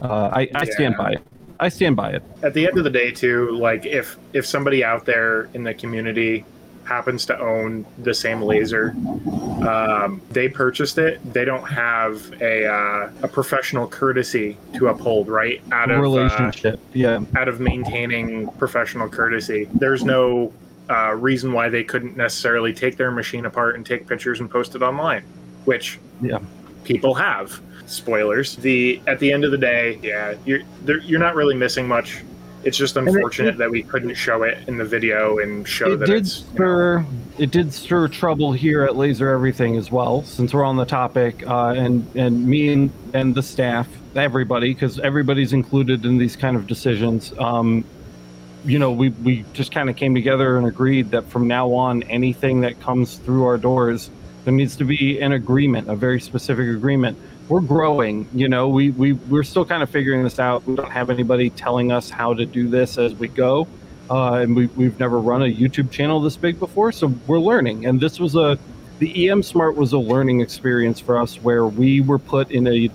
uh, I, I stand by it. I stand by it. at the end of the day too like if if somebody out there in the community happens to own the same laser um, they purchased it they don't have a uh, a professional courtesy to uphold right out of uh, Relationship. yeah. out of maintaining professional courtesy there's no uh, reason why they couldn't necessarily take their machine apart and take pictures and post it online which Yeah. people have spoilers the at the end of the day yeah you're you're not really missing much it's just it- unfortunate that we couldn't show it in the video and show It that did it's you know, stir. It did stir trouble here at Laser Everything as well, since we're on the topic, uh, and and me and, and the staff, everybody, because everybody's included in these kind of decisions. Um, you know, we we just kind of came together and agreed that from now on, anything that comes through our doors, there needs to be an agreement, a very specific agreement. We're growing, you know. We we we're still kind of figuring this out. We don't have anybody telling us how to do this as we go uh, and we, we've never run a YouTube channel this big before, so we're learning. And this was a, the EM Smart was a learning experience for us where we were put in a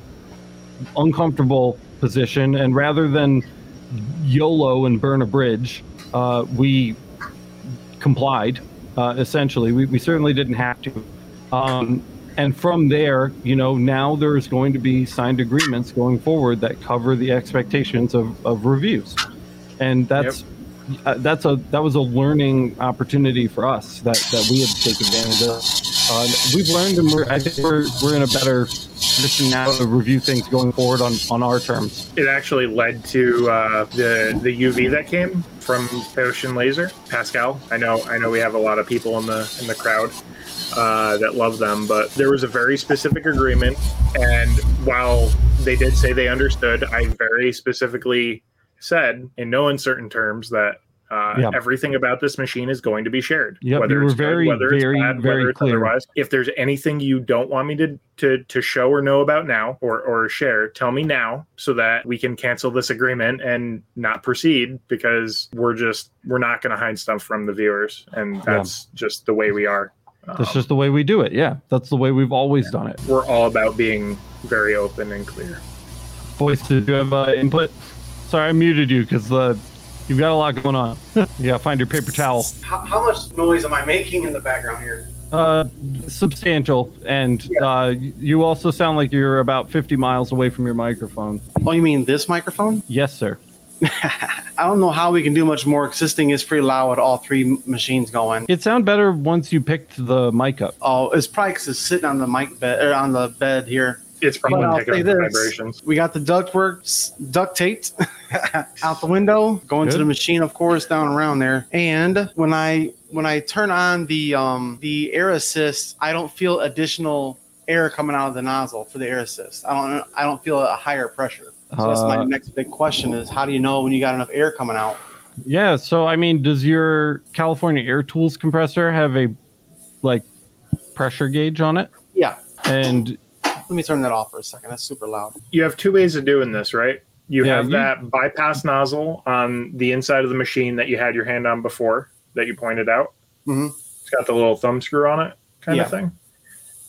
uncomfortable position, and rather than YOLO and burn a bridge, uh, we complied. Uh, essentially, we, we certainly didn't have to. Um, and from there, you know, now there's going to be signed agreements going forward that cover the expectations of, of reviews, and that's uh, that's a that was a learning opportunity for us that that we had to take advantage of. Uh, we've learned, and we're I think we're we're in a better position now to review things going forward on on our terms. it actually led to uh, the the uv that came from ocean laser pascal i know i know we have a lot of people in the in the crowd uh, that love them but there was a very specific agreement and while they did say they understood i very specifically said in no uncertain terms that uh, Yeah. everything about this machine is going to be shared. Yep, you were it's good, very, whether it's bad, very whether it's clear. otherwise. If there's anything you don't want me to, to to show or know about now or or share, tell me now so that we can cancel this agreement and not proceed because we're just we're not going to hide stuff from the viewers, and that's just the way we are. That's Um, just the way we do it. Yeah, that's the way we've always done it. we're all about being very open and clear. Boyce, did you have uh, input? Sorry, I muted you because the you've got a lot going on. you gotta find your paper towel. How, how much noise am I making in the background here? uh, substantial, and uh, you also sound like you're about 50 miles away from your microphone. Oh, you mean this microphone? Yes, sir. I don't know how we can do much more. Existing is pretty loud with all three machines going. It sound better once you picked the mic up. Oh, it's probably because it's sitting on the mic bed or on the bed here. It's probably I'll picking up the vibrations. We got the ductwork s- duct taped out the window, going to the machine, of course, down around there. And when I when I turn on the um the air assist, I don't feel additional air coming out of the nozzle for the air assist. I don't I don't feel a higher pressure. So that's my Uh, next big question: is how do you know when you got enough air coming out? Yeah, so I mean, does your California Air Tools compressor have a like pressure gauge on it? Yeah. And Let me turn that off for a second. That's super loud. You have two ways of doing this, right? You Yeah, have you- that bypass nozzle on the inside of the machine that you had your hand on before that you pointed out. Mhm. It's got the little thumb screw on it, kind Yeah. of thing.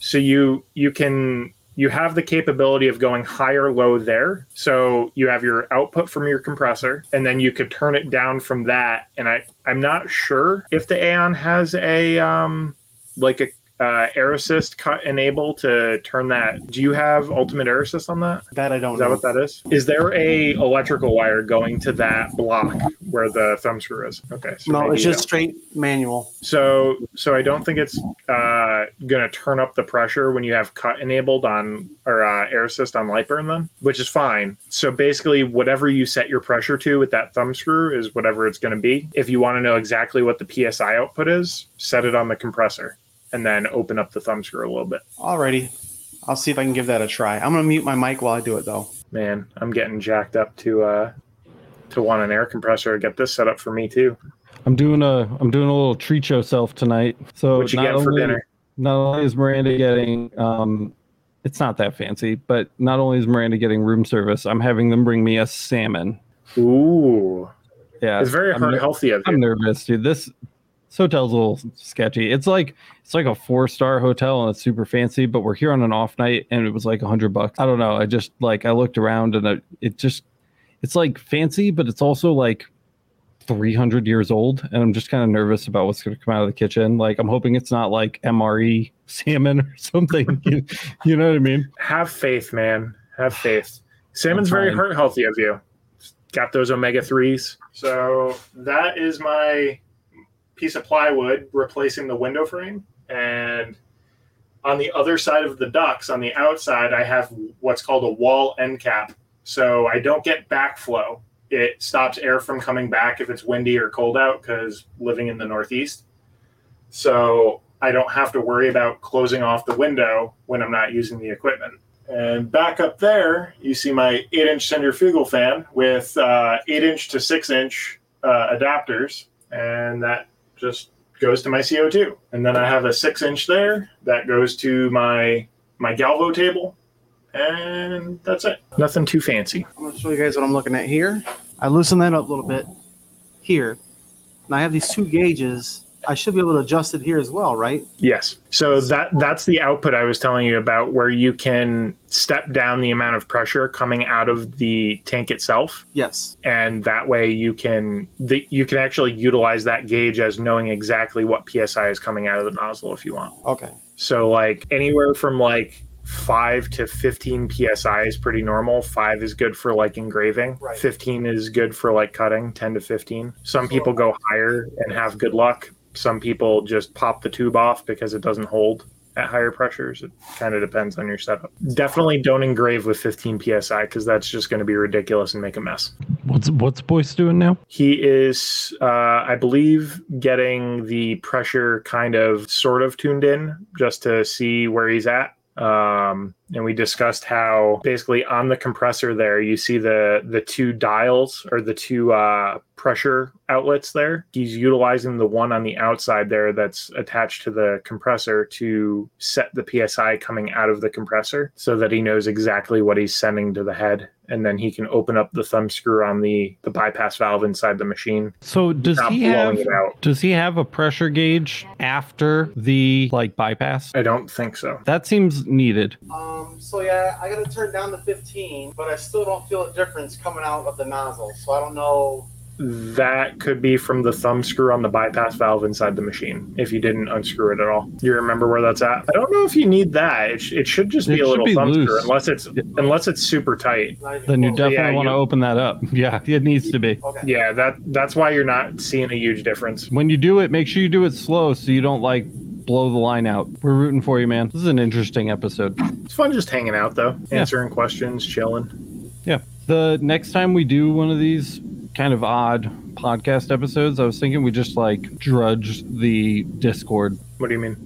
So you you can you have the capability of going high or low there. So you have your output from your compressor, and then you could turn it down from that. And I I'm not sure if the Aeon has a um like a uh, air assist cut enable to turn that. Do you have ultimate air assist on that? That I don't Is that know. what that is? Is there a electrical wire going to that block where the thumb screw is? Okay. So no, it's just straight manual. so so I don't think it's uh, going to turn up the pressure when you have cut enabled on or uh, air assist on Lightburn then, which is fine. So basically, whatever you set your pressure to with that thumb screw is whatever it's going to be. If you want to know exactly what the psi output is, set it on the compressor and then open up the thumb screw a little bit. Alrighty. I'll see if I can give that a try. I'm gonna mute my mic while I do it though. Man, I'm getting jacked up to uh, to want an air compressor. To get this set up for me too. I'm doing a I'm doing a little treat yourself tonight. So What you not get for only- dinner? Not only is Miranda getting um it's not that fancy, but not only is Miranda getting room service, I'm having them bring me a salmon. Ooh, Yeah. it's very I'm healthy of I'm nervous, dude. This this hotel's a little sketchy. It's like it's like a four star hotel and it's super fancy, but we're here on an off night and it was like a hundred bucks. I don't know. I just like I looked around and I, it just it's like fancy, but it's also like 300 years old and i'm just kind of nervous about what's going to come out of the kitchen like i'm hoping it's not like mre salmon or something you, you know what i mean Have faith, man. Have faith. Salmon's very heart healthy of you. Got those omega threes. So that is my piece of plywood replacing the window frame. And on the other side of the ducts, on the outside, I have what's called a wall end cap. So I don't get backflow. It stops air from coming back if it's windy or cold out because living in the Northeast. So I don't have to worry about closing off the window when I'm not using the equipment. And back up there, you see my 8 inch centrifugal fan with uh, 8 inch to 6 inch uh, adapters. And that just goes to my CO2. And then I have a 6 inch there that goes to my my Galvo table. And that's it. Nothing too fancy. I'm gonna show you guys what I'm looking at here. I loosen that up a little bit here. And I have these two gauges. I should be able to adjust it here as well, right? Yes. So that that's the output I was telling you about where you can step down the amount of pressure coming out of the tank itself Yes. and that way you can the, you can actually utilize that gauge as knowing exactly what psi is coming out of the nozzle if you want. Okay. So like anywhere from like 5 to 15 psi is pretty normal. 5 is good for like engraving. Right. 15 is good for like cutting, 10 to 15. Some people go higher and have good luck. Some people just pop the tube off because it doesn't hold at higher pressures. It kind of depends on your setup. Definitely don't engrave with 15 psi because that's just going to be ridiculous and make a mess. what's what's boyce doing now He is, uh, I believe, getting the pressure kind of sort of tuned in just to see where he's at. Um, and we discussed how basically on the compressor there, you see the the two dials or the two uh, pressure outlets there. He's utilizing the one on the outside there that's attached to the compressor to set the psi coming out of the compressor, so that he knows exactly what he's sending to the head, and then he can open up the thumb screw on the the bypass valve inside the machine. so does he have does he have a pressure gauge after the like bypass I don't think so. that seems needed Um, Um, so yeah, I gotta turn down to 15, but I still don't feel a difference coming out of the nozzle. So I don't know. That could be from the thumb screw on the bypass valve inside the machine if you didn't unscrew it at all. You remember where that's at? I don't know if you need that. It, sh- it should just be It a little be thumb screw unless it's unless it's super tight. Then you definitely Yeah, want to open that up. Yeah, it needs to be. Okay. Yeah, that that's why you're not seeing a huge difference. When you do it, make sure you do it slow so you don't like blow the line out. We're rooting for you, man. This is an interesting episode. It's fun just hanging out though, Yeah. answering questions, chilling. Yeah. The next time we do one of these kind of odd podcast episodes, I was thinking we just like drudge the Discord. What do you mean?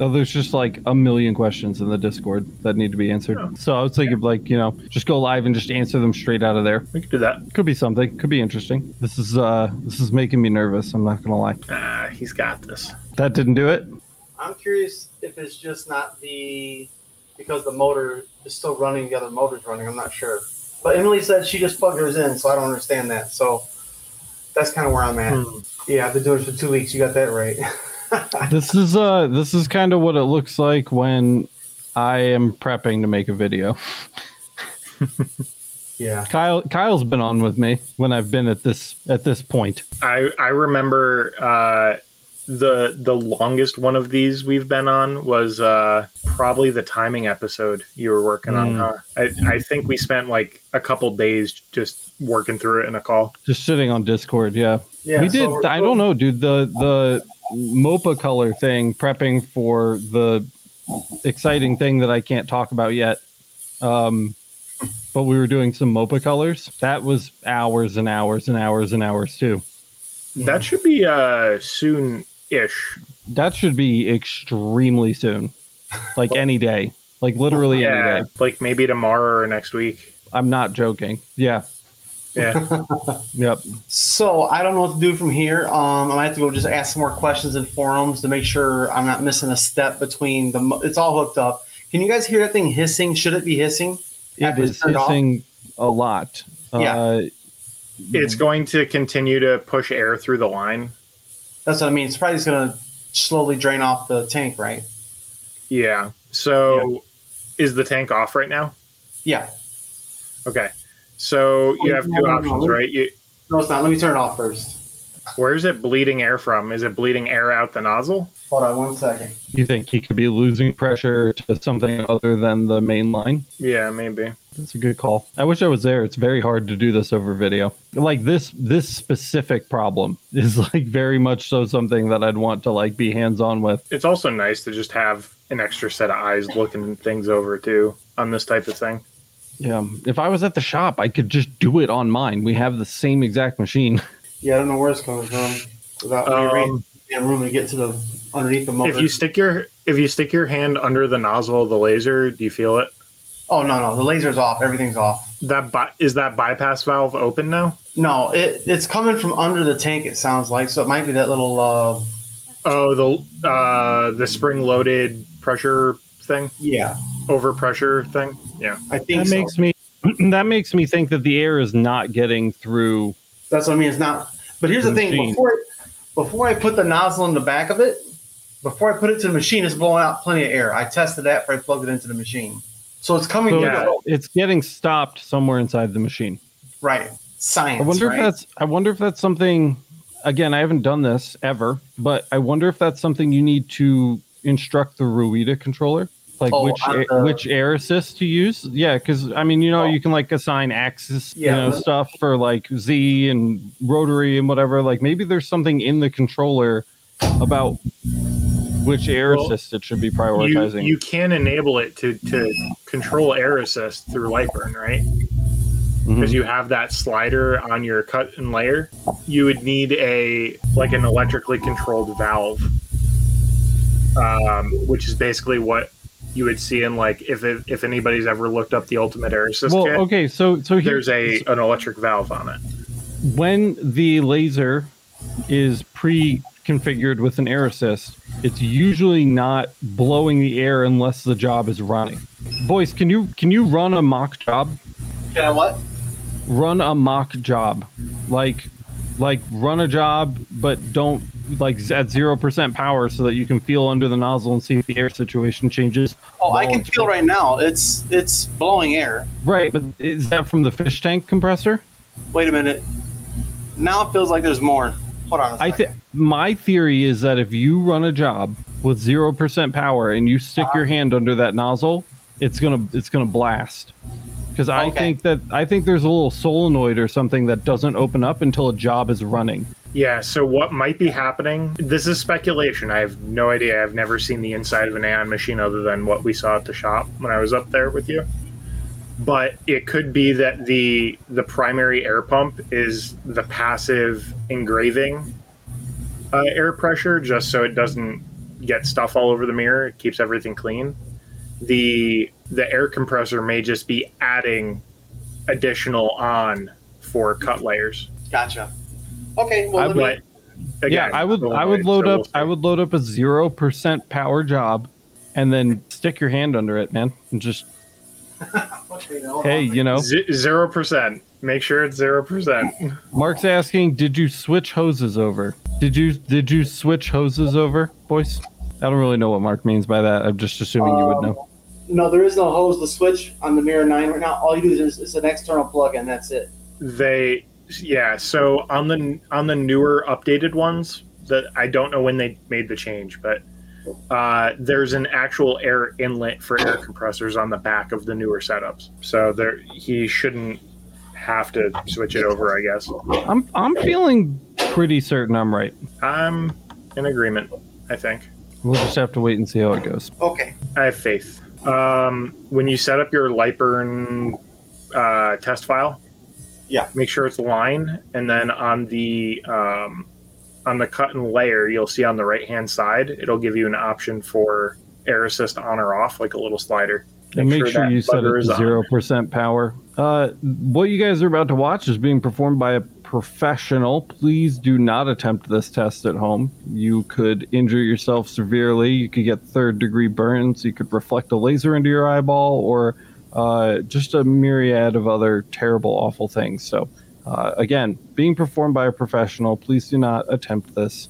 Oh, there's just like a million questions in the Discord that need to be answered. Oh. So I was thinking, like, you know, just go live and just answer them straight out of there. We could do that. Could be something. Could be interesting. This is uh this is making me nervous. I'm not gonna lie. Ah, he's got this. That didn't do it. I'm curious if it's just not the because the motor is still running, the other motor's running. I'm not sure. But Emily said she just plugged hers in, so I don't understand that. So that's kind of where I'm at. Hmm. Yeah, I've been doing it for two weeks. You got that right. This is uh this is kind of what it looks like when I am prepping to make a video. yeah. Kyle Kyle's been on with me when I've been at this at this point. I I remember uh, the the longest one of these we've been on was uh, probably the timing episode you were working on. Mm. Huh? I I think we spent like a couple days just working through it in a call. Just sitting on Discord, yeah. Yeah. we did we're- I don't know, dude, the the MOPA color thing prepping for the exciting thing that I can't talk about yet. Um but we were doing some MOPA colors. That was hours and hours and hours and hours too. That should be uh, soon ish. That should be extremely soon. Like any day. Like literally Yeah, any day. like maybe tomorrow or next week. I'm not joking. Yeah. Yeah. Yep. So I don't know what to do from here. Um, I might have to go just ask some more questions in forums to make sure I'm not missing a step between the. mo- It's all hooked up. Can you guys hear that thing hissing? Should it be hissing? It it's is turned off? hissing a lot. Yeah. Uh, it's going to continue to push air through the line. That's what I mean. It's probably just going to slowly drain off the tank, right? Yeah. So is the tank off right now? Yeah. Okay. So you have two no, options, me- right? You, No, it's not. Let me turn it off first. Where's it bleeding air from? Is it bleeding air out the nozzle? Hold on one second. you think he could be losing pressure to something other than the main line? Yeah, maybe. That's a good call. I wish I was there. It's very hard to do this over video. Like this this specific problem is like very much so something that I'd want to like be hands on with. It's also nice to just have an extra set of eyes looking things over too on this type of thing. Yeah. If I was at the shop, I could just do it on mine. We have the same exact machine. Yeah, I don't know where it's coming from. Without Um, rearranging room to get to the underneath the motor. If you stick your if you stick your hand under the nozzle of the laser, do you feel it? oh no, no, the laser's off. Everything's off. That bi- is that bypass valve open now? No, it, it's coming from under the tank. It sounds like so. It might be that little. Uh, Oh, the uh, the spring loaded pressure thing, yeah, overpressure thing. Yeah. I think That so. makes me that makes me think that the air is not getting through. That's what I mean. It's not. But here's the thing: Machine. before before I put the nozzle in the back of it, before I put it to the machine, it's blowing out plenty of air. I tested that before I plugged it into the machine, so it's coming. So it's getting stopped somewhere inside the machine. right. Science. I wonder right? if that's I wonder if that's something again, I haven't done this ever, but I wonder if that's something you need to instruct the Ruida controller. Like Oh, which air, the- which air assist to use? Yeah, because I mean, you know, Oh. you can like assign axis, Yeah, you know, stuff for like Z and rotary and whatever. Like maybe there's something in the controller about which air Well, assist it should be prioritizing. you can enable it to, to control air assist through Lightburn, right? Because you have that slider on your cut and layer. You would need a like an electrically controlled valve, um, which is basically what you would see in like if it, if anybody's ever looked up the Ultimate Air Assist well, kit. okay, so so here's There's a an electric valve on it. when the laser is pre-configured with an air assist, it's usually not blowing the air unless the job is running. Boyce, can you can you run a mock job? Can I what? Run a mock job, like like run a job, but don't like at zero percent power so that you can feel under the nozzle and see if the air situation changes. Oh, I can feel right now. It's it's blowing air. Right, but is that from the fish tank compressor? Wait a minute. Now it feels like there's more. Hold on. I think my theory is that if you run a job with zero percent power and you stick uh-huh. your hand under that nozzle, it's gonna it's gonna blast. Because I okay. think that I think there's a little solenoid or something that doesn't open up until a job is running. Yeah, so what might be happening? This is speculation. I have no idea. I've never seen the inside of an Aeon machine other than what we saw at the shop when I was up there with you. But it could be that the the primary air pump is the passive engraving uh, air pressure, just so it doesn't get stuff all over the mirror. It keeps everything clean. The the air compressor may just be adding additional on for cut layers. Gotcha. Okay. Well, I would, again, yeah, I would I would load up I would load up a zero percent power job, and then stick your hand under it, man, and just. hey, you know, zero percent. Make sure it's zero percent. Mark's asking, did you switch hoses over? Did you did you switch hoses over, Boyce? I don't really know what Mark means by that. I'm just assuming um, you would know. Um, no, there is no hose to switch on the Mira 9 right now. All you do is it's an external plug and that's it. They yeah, so on the on the newer updated ones that I don't know when they made the change, but uh, there's an actual air inlet for air compressors on the back of the newer setups. So there he shouldn't have to switch it over, I guess. I'm I'm feeling pretty certain I'm right. I'm in agreement, I think. We'll just have to wait and see how it goes. Okay. I have faith. Um, when you set up your Lightburn uh, test file, yeah, make sure it's line, and then on the um, on the cut and layer, you'll see on the right hand side, it'll give you an option for air assist on or off, like a little slider. Make and make sure, sure you set it to zero percent power. Uh, what you guys are about to watch is being performed by a professional. Please do not attempt this test at home. You could injure yourself severely. You could get third degree burns. You could reflect a laser into your eyeball, or uh, just a myriad of other terrible, awful things. So, uh, again, being performed by a professional. Please do not attempt this.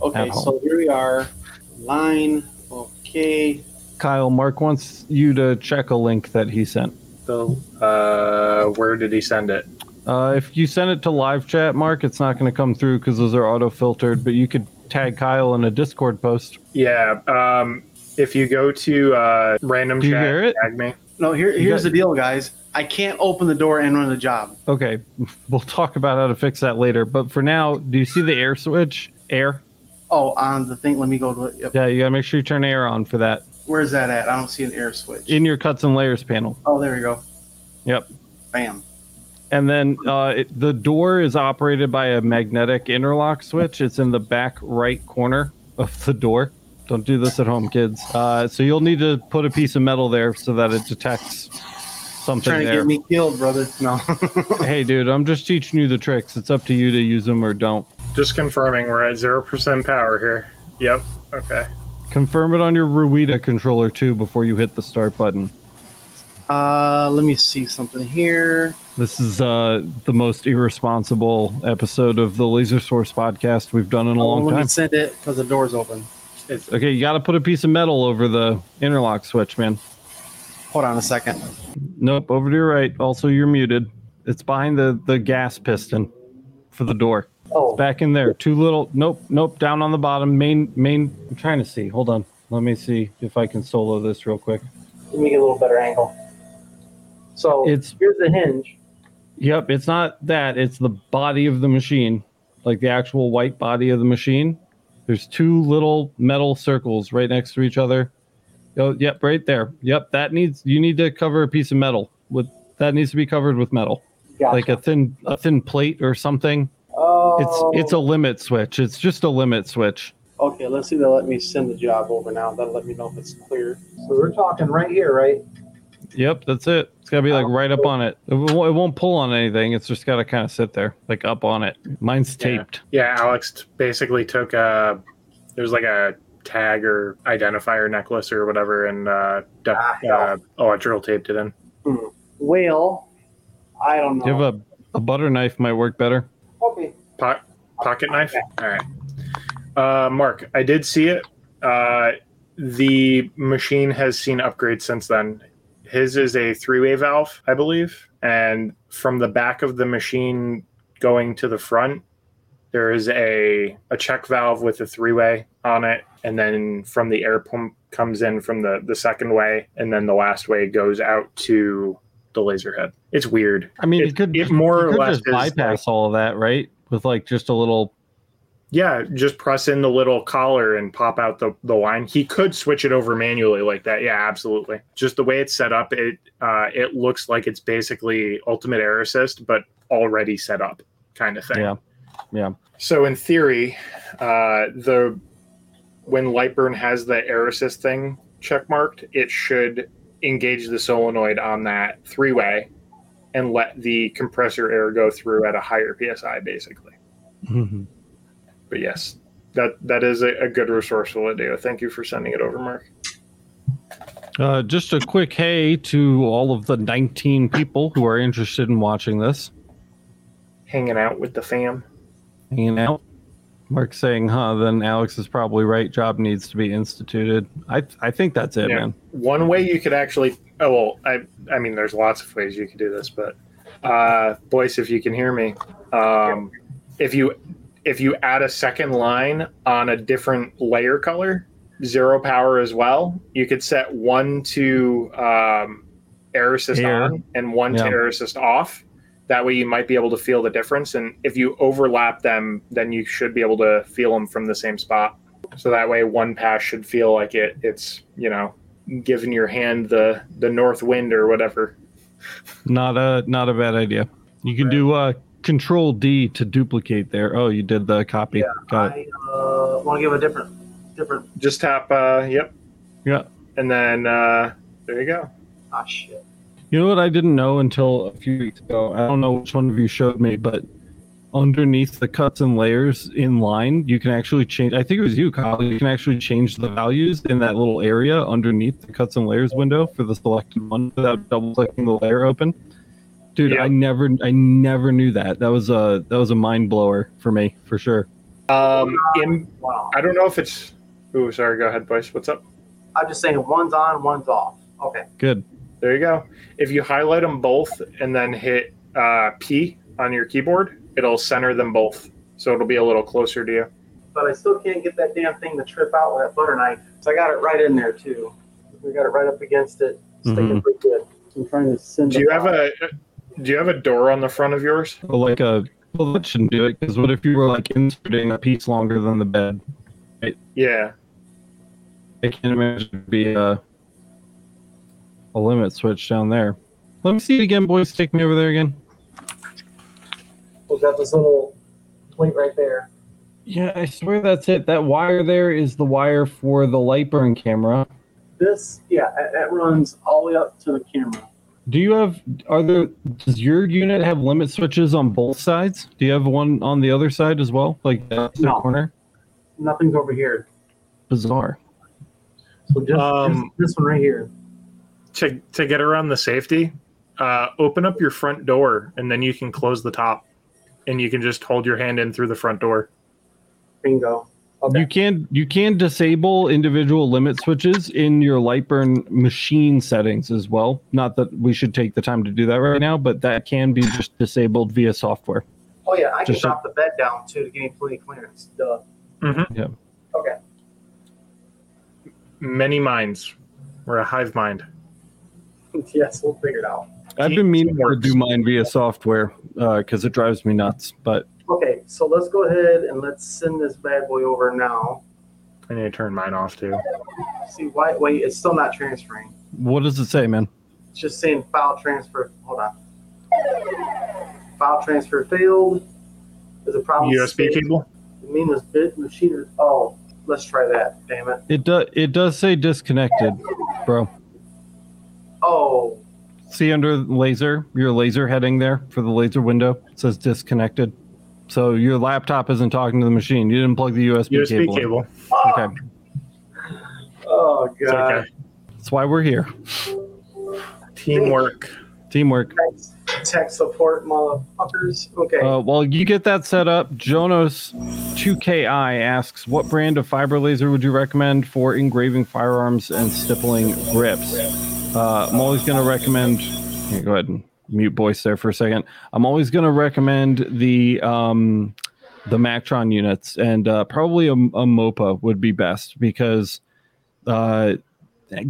Okay, so here we are. Line. Okay. Kyle, Mark wants you to check a link that he sent. So, uh, where did he send it? Uh, if you send it to live chat, Mark, it's not going to come through because those are auto filtered. But you could tag Kyle in a Discord post. Yeah. Um, if you go to uh, random Do chat, tag me. No, here, here's got, the deal, guys. I can't open the door and run the job. Okay, we'll talk about how to fix that later. But for now, do you see the air switch? Air. Oh, on the thing. Let me go to it. Yep. Yeah, you gotta make sure you turn air on for that. Where's that at? I don't see an air switch. In your cuts and layers panel. Oh, there you go. Yep. Bam and then uh, it, the door is operated by a magnetic interlock switch. It's in the back right corner of the door. Don't do this at home, kids. Uh, so you'll need to put a piece of metal there so that it detects something Trying there. to get me killed, brother. No. hey, dude, I'm just teaching you the tricks. It's up to you to use them or don't. Just confirming, we're at zero percent power here. Yep. Okay. Confirm it on your Ruida controller too before you hit the start button. Uh, let me see something here. This is uh, the most irresponsible episode of the Laser Source podcast we've done in a oh, long let time. Let me send it because the door's open. It's, okay, you got to put a piece of metal over the interlock switch, man. Hold on a second. Nope, over to your right. Also, you're muted. It's behind the the gas piston for the door. Oh, it's back in there. Two little. Nope, nope. Down on the bottom. Main, main. I'm trying to see. Hold on. Let me see if I can solo this real quick. Let me get a little better angle. So it's here's the hinge. Yep, it's not that. It's the body of the machine, like the actual white body of the machine. There's two little metal circles right next to each other. Oh, yep, right there. Yep, that needs you need to cover a piece of metal with that needs to be covered with metal, gotcha. like a thin a thin plate or something. Oh, it's it's a limit switch. It's just a limit switch. Okay, let's see. They'll let me send the job over now. That'll let me know if it's clear. So we're talking right here, right? Yep, that's it. It's got to be like right up on it. It won't pull on anything. It's just got to kind of sit there, like up on it. Mine's taped. Yeah, yeah Alex basically took a. There's like a tag or identifier necklace or whatever, and uh, def- ah, uh, electrical taped it in. Hmm. Well, I don't know. You have a, a butter knife might work better. Okay. Po- pocket knife. All right. Uh, Mark, I did see it. Uh, the machine has seen upgrades since then. His is a three way valve, I believe. And from the back of the machine going to the front, there is a a check valve with a three way on it, and then from the air pump comes in from the the second way, and then the last way goes out to the laser head. It's weird. I mean, It- you could it more you or less just bypass all of that, right? With like just a little. Yeah, just press in the little collar and pop out the, the line. He could switch it over manually like that. Yeah, absolutely. Just the way it's set up, it uh, it looks like it's basically ultimate air assist, but already set up kind of thing. Yeah. Yeah. So in theory, uh, the when Lightburn has the air assist thing check marked, it should engage the solenoid on that three way and let the compressor air go through at a higher psi, basically. But yes, that that is a, a good resourceful idea. Thank you for sending it over, Mark. Uh, just a quick hey to all of the 19 people who are interested in watching this, Hanging out with the fam. hanging out. Mark saying, huh, then Alex is probably right. Job needs to be instituted. I I think that's it, Yeah. man. One way you could actually oh well, I I mean there's lots of ways you could do this, but uh Boyce, if you can hear me, um if you if you add a second line on a different layer color, zero power as well, you could set one to um air assist Air. on and one to Yeah. air assist off. That way you might be able to feel the difference and if you overlap them, then you should be able to feel them from the same spot. So that way one pass should feel like it it's, you know, giving your hand the the north wind or whatever. Not a not a bad idea. You can do uh control D to duplicate there. Oh, you did the copy. Yeah, Got. I uh, want to give a different, different. Just tap uh yep. Yeah. And then uh there you go. Ah, shit. You know what I didn't know until a few weeks ago? I don't know which one of you showed me, but underneath the cuts and layers in line, you can actually change. I think it was you, Kyle. You can actually change the values in that little area underneath the cuts and layers window for the selected one without double clicking the layer open. Dude, Yeah. I never, I never knew that. That was a that was a mind blower for me, for sure. Um in Wow. I don't know if it's Ooh, sorry, go ahead, Boyce. What's up? I'm just saying one's on, one's off. Okay. Good. There you go. If you highlight them both and then hit uh, P on your keyboard, it'll center them both. So it'll be a little closer to you. But I still can't get that damn thing to trip out with that butter knife. So I got it right in there too. We got it right up against it, sticking Mhm. pretty good. I'm trying to send. Do it you have out. a do you have a door on the front of yours? Well, like a well, that shouldn't do it because what if you were like inserting a piece longer than the bed? Yeah. I can't imagine it'd be a, a limit switch down there. Let me see it again, Boyce. Take me over there again. We've got this little plate right there. Yeah, I swear that's it. That wire there is the wire for the Lightburn camera. This, yeah, that- that runs all the way up to the camera. Do you have? Are there? Does your unit have limit switches on both sides? Do you have one on the other side as well, like the No. corner? Nothing's over here. Bizarre. So just, Um, just this one right here. To to get around the safety, uh, open up your front door and then you can close the top, and you can just hold your hand in through the front door. Bingo. Okay. You can you can disable individual limit switches in your Lightburn machine settings as well. Not that we should take the time to do that right now, but that can be just disabled via software. oh yeah, I can just- drop the bed down too to give me plenty of clearance. Duh. Mhm. Yeah. Okay. Many minds. We're a hive mind. yes, we'll figure it out. I've been meaning to do mine via software because it drives me nuts. But Okay, so let's go ahead and let's send this bad boy over now. I need to turn mine off too. See why? Wait, it's still not transferring. what does it say, man? It's just saying file transfer. Hold on. File transfer failed. There's a problem. USB cable. The mean was bit machine. Is, Oh, let's try that. Damn it. It does. It does say disconnected, bro. Oh, See under laser, your laser heading there for the laser window it says disconnected. So your laptop isn't talking to the machine. You didn't plug the USB, USB cable. in. cable. Okay, oh god. okay. that's why we're here. Teamwork. Teamwork. Thanks. Tech support, motherfuckers. Okay. Uh, while you get that set up, Jonas 2KI asks, "What brand of fiber laser would you recommend for engraving firearms and stippling grips?" Uh, I'm always going to recommend. Here, go ahead and mute Boyce there for a second. I'm always going to recommend the um, the Mactron units, and uh, probably a, a MOPA would be best because uh,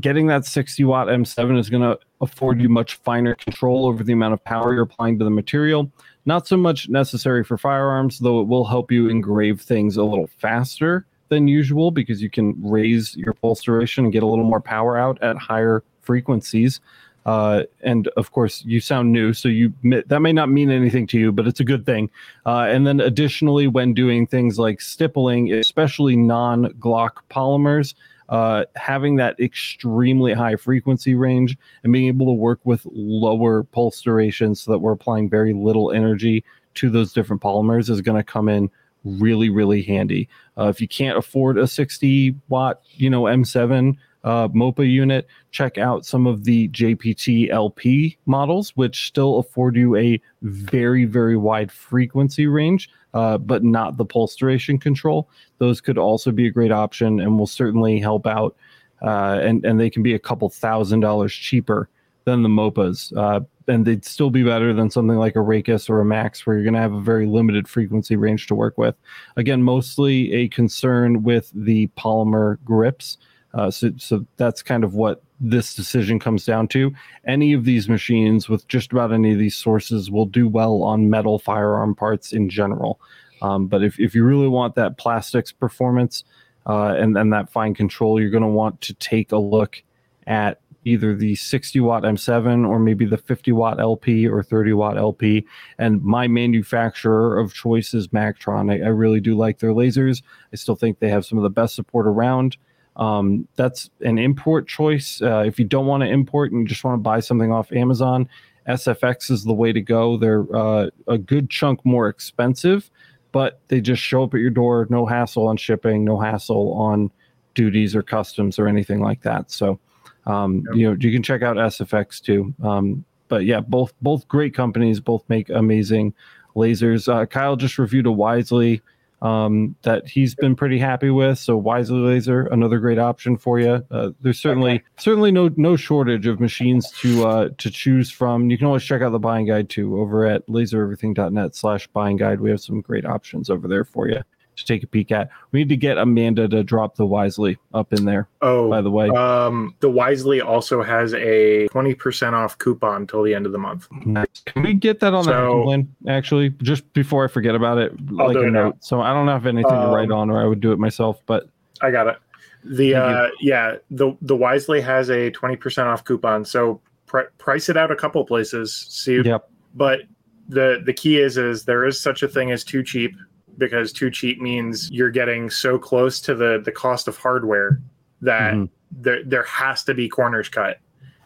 getting that 60 watt M7 is going to afford you much finer control over the amount of power you're applying to the material. Not so much necessary for firearms, though it will help you engrave things a little faster than usual because you can raise your pulse duration and get a little more power out at higher frequencies. Uh, and of course, you sound new, so you that may not mean anything to you, but it's a good thing. Uh, and then, additionally, when doing things like stippling, especially non-Glock polymers, uh, having that extremely high frequency range and being able to work with lower pulse durations, so that we're applying very little energy to those different polymers, is going to come in really, really handy. Uh, if you can't afford a 60 watt, you know, M7 uh, MOPA unit, check out some of the JPT LP models, which still afford you a very, very wide frequency range, uh, but not the pulse duration control. Those could also be a great option and will certainly help out. Uh, and, and they can be a couple thousand dollars cheaper than the MOPAs. Uh, and they'd still be better than something like a Raycus or a Max, where you're going to have a very limited frequency range to work with. Again, mostly a concern with the polymer grips. Uh, so, so that's kind of what this decision comes down to. Any of these machines with just about any of these sources will do well on metal firearm parts in general. Um, but if, if you really want that plastics performance uh, and, and that fine control, you're going to want to take a look at either the 60 watt M7 or maybe the 50 watt LP or 30 watt LP. And my manufacturer of choice is Mactron. I, I really do like their lasers. I still think they have some of the best support around. Um, that's an import choice. Uh, if you don't want to import and you just want to buy something off Amazon, SFX is the way to go. They're uh, a good chunk more expensive, but they just show up at your door. No hassle on shipping, no hassle on duties or customs or anything like that. So, um, yep. you know, you can check out SFX too. Um, but yeah, both both great companies, both make amazing lasers. Uh, Kyle just reviewed a Wisely um, that he's been pretty happy with. So Wisely Laser, another great option for you. Uh, there's certainly okay. certainly no no shortage of machines to uh, to choose from. You can always check out the buying guide too over at lasereverything.net slash buying guide. We have some great options over there for you to take a peek at. We need to get Amanda to drop the Wisely up in there. Oh, by the way, um, the Wisely also has a twenty percent off coupon till the end of the month. Nice. Can we get that on so, the Actually, just before I forget about it, I'll like a note. So I don't have anything um, to write um, on, or I would do it myself. But I got it. The uh, yeah, the the Wisely has a twenty percent off coupon. So pr- price it out a couple places. See, yep. But the the key is is there is such a thing as too cheap because too cheap means you're getting so close to the the cost of hardware that mm-hmm. there there has to be corners cut.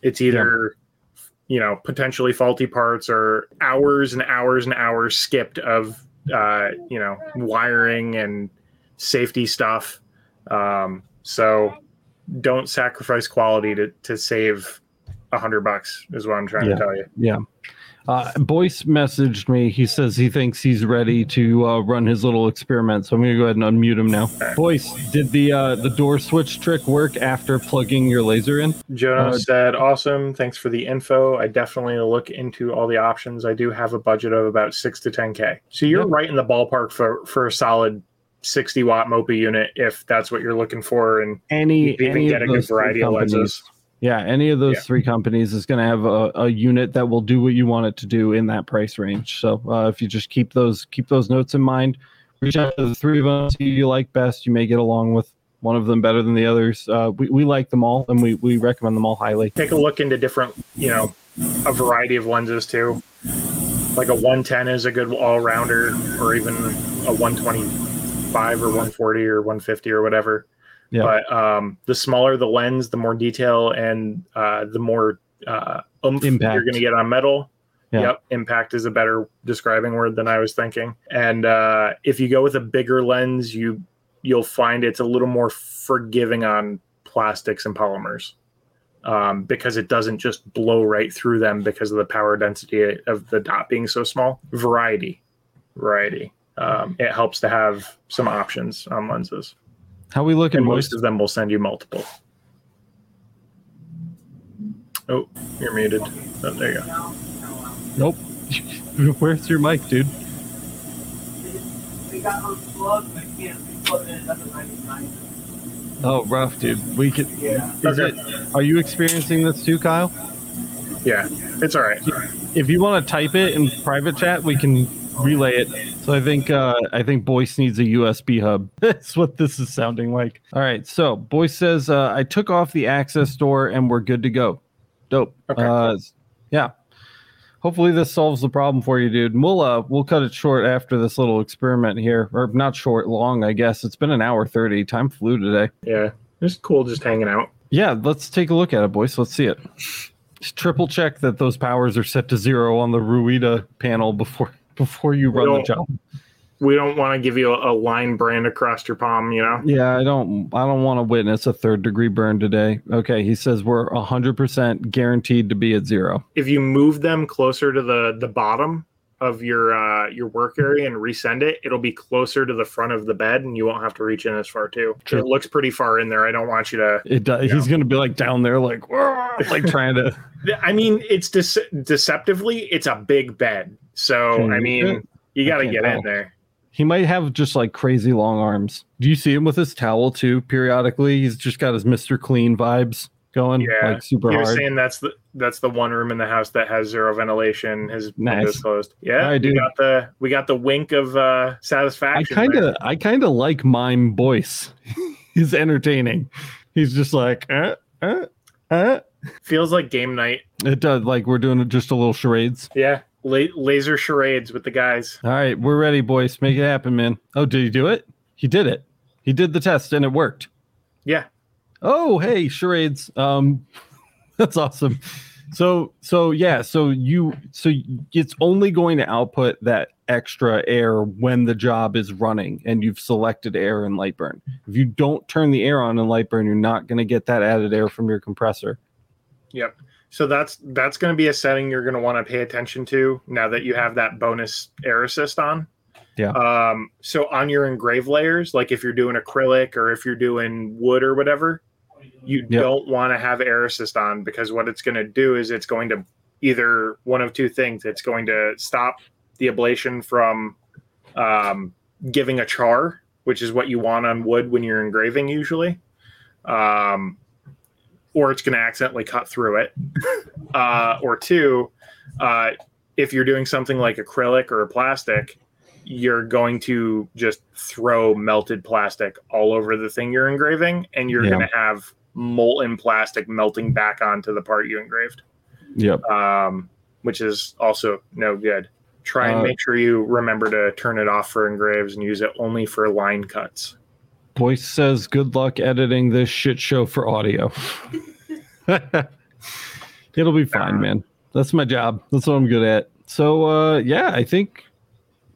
It's either yeah. you know potentially faulty parts or hours and hours and hours skipped of uh, you know wiring and safety stuff. Um, so don't sacrifice quality to to save a hundred bucks is what I'm trying yeah. to tell you. Yeah. Uh, Boyce messaged me. He says he thinks he's ready to uh, run his little experiment. So I'm going to go ahead and unmute him now. Boyce, did the uh, the door switch trick work after plugging your laser in? Jonah said, "Awesome. Thanks for the info. I definitely look into all the options. I do have a budget of about six to ten k. So you're yep. right in the ballpark for for a solid 60 watt MOPA unit if that's what you're looking for, and any you even any get a good variety of lenses." Yeah, any of those yeah. three companies is going to have a, a, unit that will do what you want it to do in that price range. So uh, if you just keep those keep those notes in mind, reach out to the three of them, see who you like best. You may get along with one of them better than the others. Uh, we, we like them all, and we, we recommend them all highly. Take a look into different, you know, a variety of lenses too. Like a 110 is a good all rounder, or even a 125 or 140 or 150 or whatever. Yeah. But um, the smaller the lens, the more detail and uh, the more uh, oomph impact. you're going to get on metal. Yeah. Yep, impact is a better describing word than I was thinking. And uh, if you go with a bigger lens, you you'll find it's a little more forgiving on plastics and polymers um, because it doesn't just blow right through them because of the power density of the dot being so small. Variety, variety. Um, it helps to have some options on lenses. How we looking? And most of them will send you multiple. Oh, you're muted. Oh, there you go. Nope. Where's your mic, dude? They got unplugged. I can't replug it. That's 99. Oh, rough, dude. We could. Yeah. Is Okay. it? Are you experiencing this too, Kyle? Yeah, it's all right. If you want to type it in private chat, we can relay it. So I think uh, I think Boyce needs a USB hub. That's what this is sounding like. All right. So Boyce says uh, I took off the access door and we're good to go. Dope. Okay. Uh, yeah. Hopefully this solves the problem for you, dude. We'll uh, we'll cut it short after this little experiment here, or not short, long. I guess it's been an hour thirty. Time flew today. Yeah, it's cool just hanging out. Yeah, let's take a look at it, boys. Let's see it. Just triple check that those powers are set to zero on the Ruida panel before before you run the job. We don't want to give you a, a line brand across your palm, you know. Yeah, I don't I don't want to witness a third degree burn today. Okay, he says we're hundred percent guaranteed to be at zero. If you move them closer to the the bottom of your uh, your work area and resend it, it'll be closer to the front of the bed, and you won't have to reach in as far too. True. It looks pretty far in there. I don't want you to. It does, he's gonna be like down there, like like trying to. I mean, it's dece- deceptively, it's a big bed. So Can I mean, you got to get in there. He might have just like crazy long arms. Do you see him with his towel too? Periodically, he's just got his Mister Clean vibes going, Yeah, like super hard. saying that's the that's the one room in the house that has zero ventilation. His Nice. windows closed. Yeah, Alright, we got the we got the wink of uh, I kind of, I kind of like mime Boyce. he's entertaining. He's just like, uh, uh, uh. feels like game night. It does like we're doing just a little charades. Yeah, La- laser charades with the guys. All right, we're ready, boys. Make it happen, man. Oh, did he do it? He did it. He did the test and it worked. Yeah, Oh, hey, charades. Um, that's awesome. So, so yeah, so you, so it's only going to output that extra air when the job is running and you've selected air and Lightburn. If you don't turn the air on in Lightburn, you're not going to get that added air from your compressor. yep. So that's that's going to be a setting you're going to want to pay attention to now that you have that bonus air assist on. Yeah. Um. So on your engrave layers, like if you're doing acrylic or if you're doing wood or whatever, you Yep. don't want to have air assist on because what it's going to do is it's going to either one of two things. It's going to stop the ablation from um, giving a char, which is what you want on wood when you're engraving usually, um, or it's going to accidentally cut through it. uh, or two, uh, if you're doing something like acrylic or plastic, you're going to just throw melted plastic all over the thing you're engraving, and you're Yeah. going to have molten plastic melting back onto the part you engraved, Yep. um, which is also no good. Try and Uh, make sure you remember to turn it off for engraves and use it only for line cuts. Boyce says, "Good luck editing this shit show for audio." It'll be fine, man. That's my job. That's what I'm good at. So, uh, yeah, I think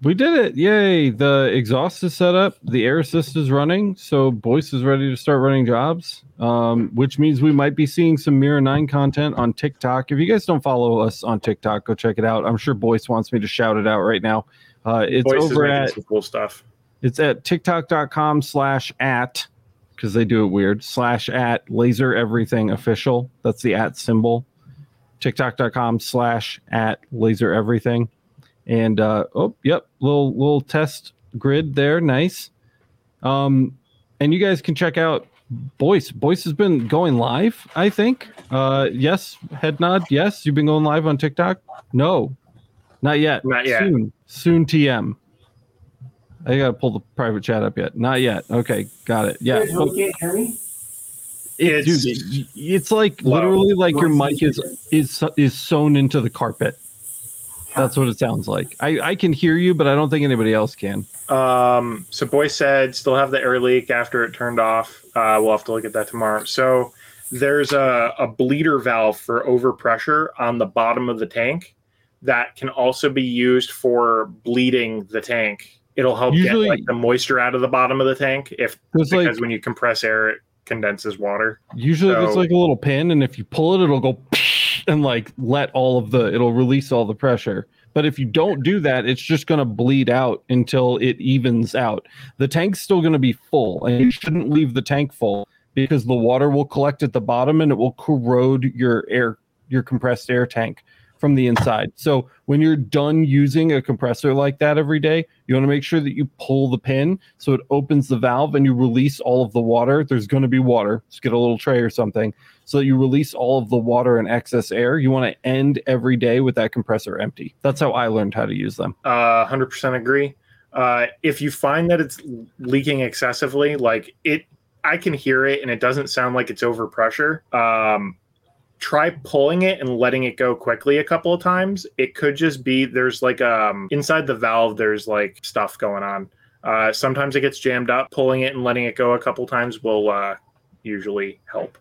we did it. Yay! The exhaust is set up. The air assist is running. So Boyce is ready to start running jobs. Um, which means we might be seeing some Mira Nine content on TikTok. If you guys don't follow us on TikTok, go check it out. I'm sure Boyce wants me to shout it out right now. Uh, it's is over at some cool stuff. It's at tiktok.com slash at because they do it weird slash at laser everything official. That's the at symbol. TikTok.com slash at laser everything. And uh oh yep, little little test grid there. Nice. Um and you guys can check out Boyce. Boyce has been going live, I think. Uh yes, head nod. Yes, you've been going live on TikTok. No, not yet. Not yet. Soon. Soon TM. I gotta pull the private chat up yet. Not yet. Okay, got it. Yeah, You really can't hear me? It's dude, it's like low. literally like your mic is is is sewn into the carpet. That's what it sounds like. I I can hear you, but I don't think anybody else can. Um, so Boyce said still have the air leak after it turned off. Uh, we'll have to look at that tomorrow. So there's a, a bleeder valve for overpressure on the bottom of the tank that can also be used for bleeding the tank. It'll help Usually- get like the moisture out of the bottom of the tank if because like when you compress air it condenses water. usually there's so- like a little pin, and if you pull it, it'll go and like let all of the it'll release all the pressure. But if you don't do that, it's just going to bleed out until it evens out. The tank's still going to be full, and you shouldn't leave the tank full because the water will collect at the bottom and it will corrode your air, your compressed air tank from the inside. So when you're done using a compressor like that every day, you want to make sure that you pull the pin so it opens the valve and you release all of the water. There's going to be water. Just get a little tray or something so that you release all of the water and excess air. You want to end every day with that compressor empty. That's how I learned how to use them. Uh, 100% agree. Uh, if you find that it's leaking excessively, like it, I can hear it and it doesn't sound like it's overpressure. Um, try pulling it and letting it go quickly a couple of times. It could just be there's like um inside the valve there's like stuff going on. Uh, sometimes it gets jammed up. Pulling it and letting it go a couple times will uh, usually help.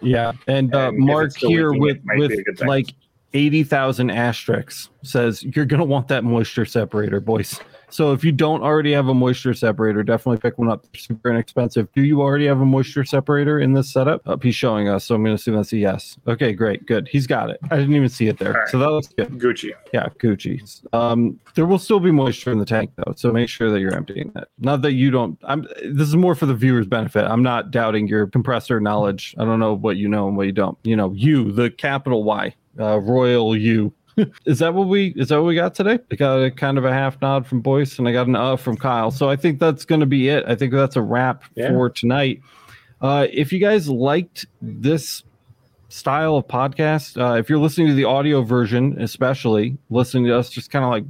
Yeah, and, uh, And Mark here with it might be with a good thing. like eighty thousand asterisks says you're gonna want that moisture separator, boys. So if you don't already have a moisture separator, definitely pick one up. They're super inexpensive. Do you already have a moisture separator in this setup? Up, he's showing us, so I'm gonna assume that's a yes. Okay, great, good. He's got it. I didn't even see it there, right. so that looks good. Gucci. Yeah, Gucci. Um, there will still be moisture in the tank though, so make sure that you're emptying it. Not that you don't. I'm. This is more for the viewers' benefit. I'm not doubting your compressor knowledge. I don't know what you know and what you don't. You know, you, the capital Y, uh, Royal U. is that what we? Is that what we got today? I got a kind of a half nod from Boyce, and I got an uh from Kyle. So I think that's going to be it. I think that's a wrap Yeah. for tonight. Uh, if you guys liked this style of podcast. Uh, if you're listening to the audio version, especially listening to us just kind of like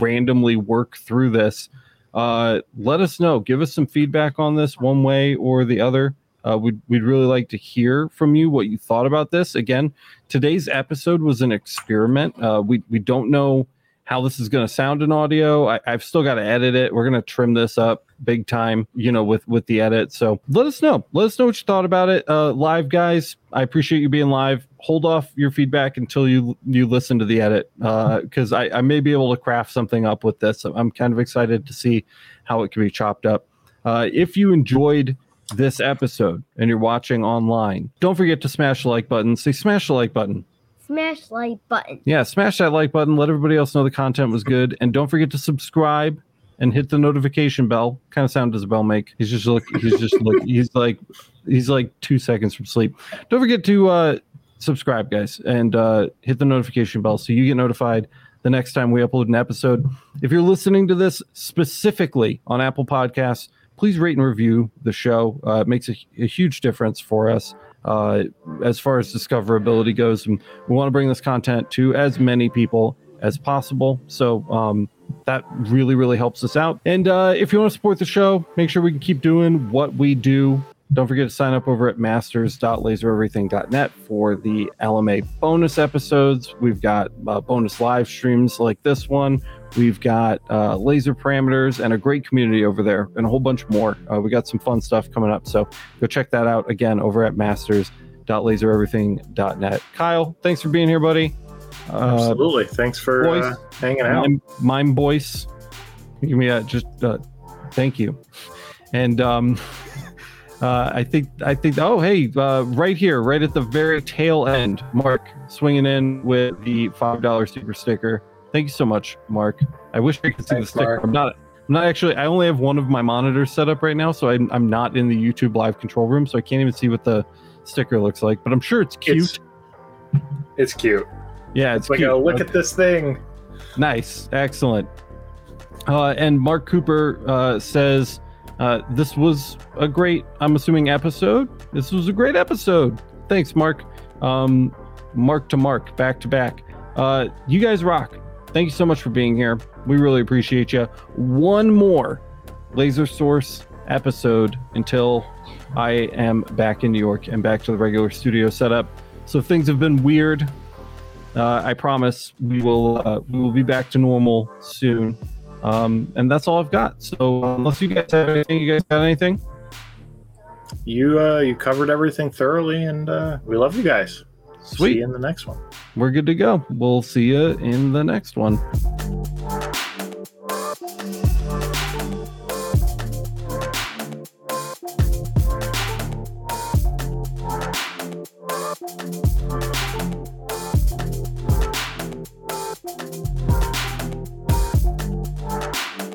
randomly work through this, uh, let us know. Give us some feedback on this one way or the other. Uh, we'd, we'd really like to hear from you what you thought about this. Again, today's episode was an experiment. Uh, we, we don't know how this is going to sound in audio. I, I've still got to edit it. We're going to trim this up big time, you know, with with the edit. So let us know. Let us know what you thought about it. Uh, live guys, I appreciate you being live. Hold off your feedback until you you listen to the edit, because I, I may be able to craft something up with this. I'm kind of excited to see how it can be chopped up. Uh, if you enjoyed this episode and you're watching online, don't forget to smash the like button. Say smash the like button. Smash like button. Yeah, smash that like button. Let everybody else know the content was good, and don't forget to subscribe and hit the notification bell. Kind of sound does a bell make? He's just look. He's just look. He's like he's like two seconds from sleep. Don't forget to uh, subscribe, guys, and uh, hit the notification bell so you get notified the next time we upload an episode. If you're listening to this specifically on Apple Podcasts, please rate and review the show. Uh, it makes a, a huge difference for us uh, as far as discoverability goes. And we want to bring this content to as many people as possible. So um, that really, really helps us out. And uh, if you want to support the show, make sure we can keep doing what we do. Don't forget to sign up over at masters.lasereverything.net for the LMA bonus episodes. We've got uh, bonus live streams like this one. We've got uh, laser parameters and a great community over there and a whole bunch more. Uh, we got some fun stuff coming up. So go check that out again over at masters.lasereverything.net. Kyle, thanks for being here, buddy. Uh, Absolutely. Thanks for boys, uh, hanging out. mime, mime Boyce. Give me a just uh, thank you. And um, uh, I think I think oh hey uh, right here right at the very tail end, Mark swinging in with the five dollar super sticker. Thank you so much, Mark. I wish I could see Thanks, the sticker. Mark. I'm not. I'm not actually. I only have one of my monitors set up right now, so I'm, I'm not in the YouTube live control room, so I can't even see what the sticker looks like. But I'm sure it's cute. It's, it's cute. yeah, it's, It's like, cute. oh, look at this thing. Nice, excellent. Uh, and Mark Cooper uh, says uh, this was a great, I'm assuming, episode. This was a great episode. Thanks, Mark. Um, mark to mark, back to back. Uh, you guys rock. Thank you so much for being here. We really appreciate you. One more Laser Source episode until I am back in New York and back to the regular studio setup. So things have been weird, uh, I promise we will uh, we will be back to normal soon. Um, and that's all I've got. So unless you guys have anything, you guys got anything? You uh, you covered everything thoroughly, and uh, we love you guys. See Sweet. you in the next one. We're good to go. We'll see you in the next one. Thank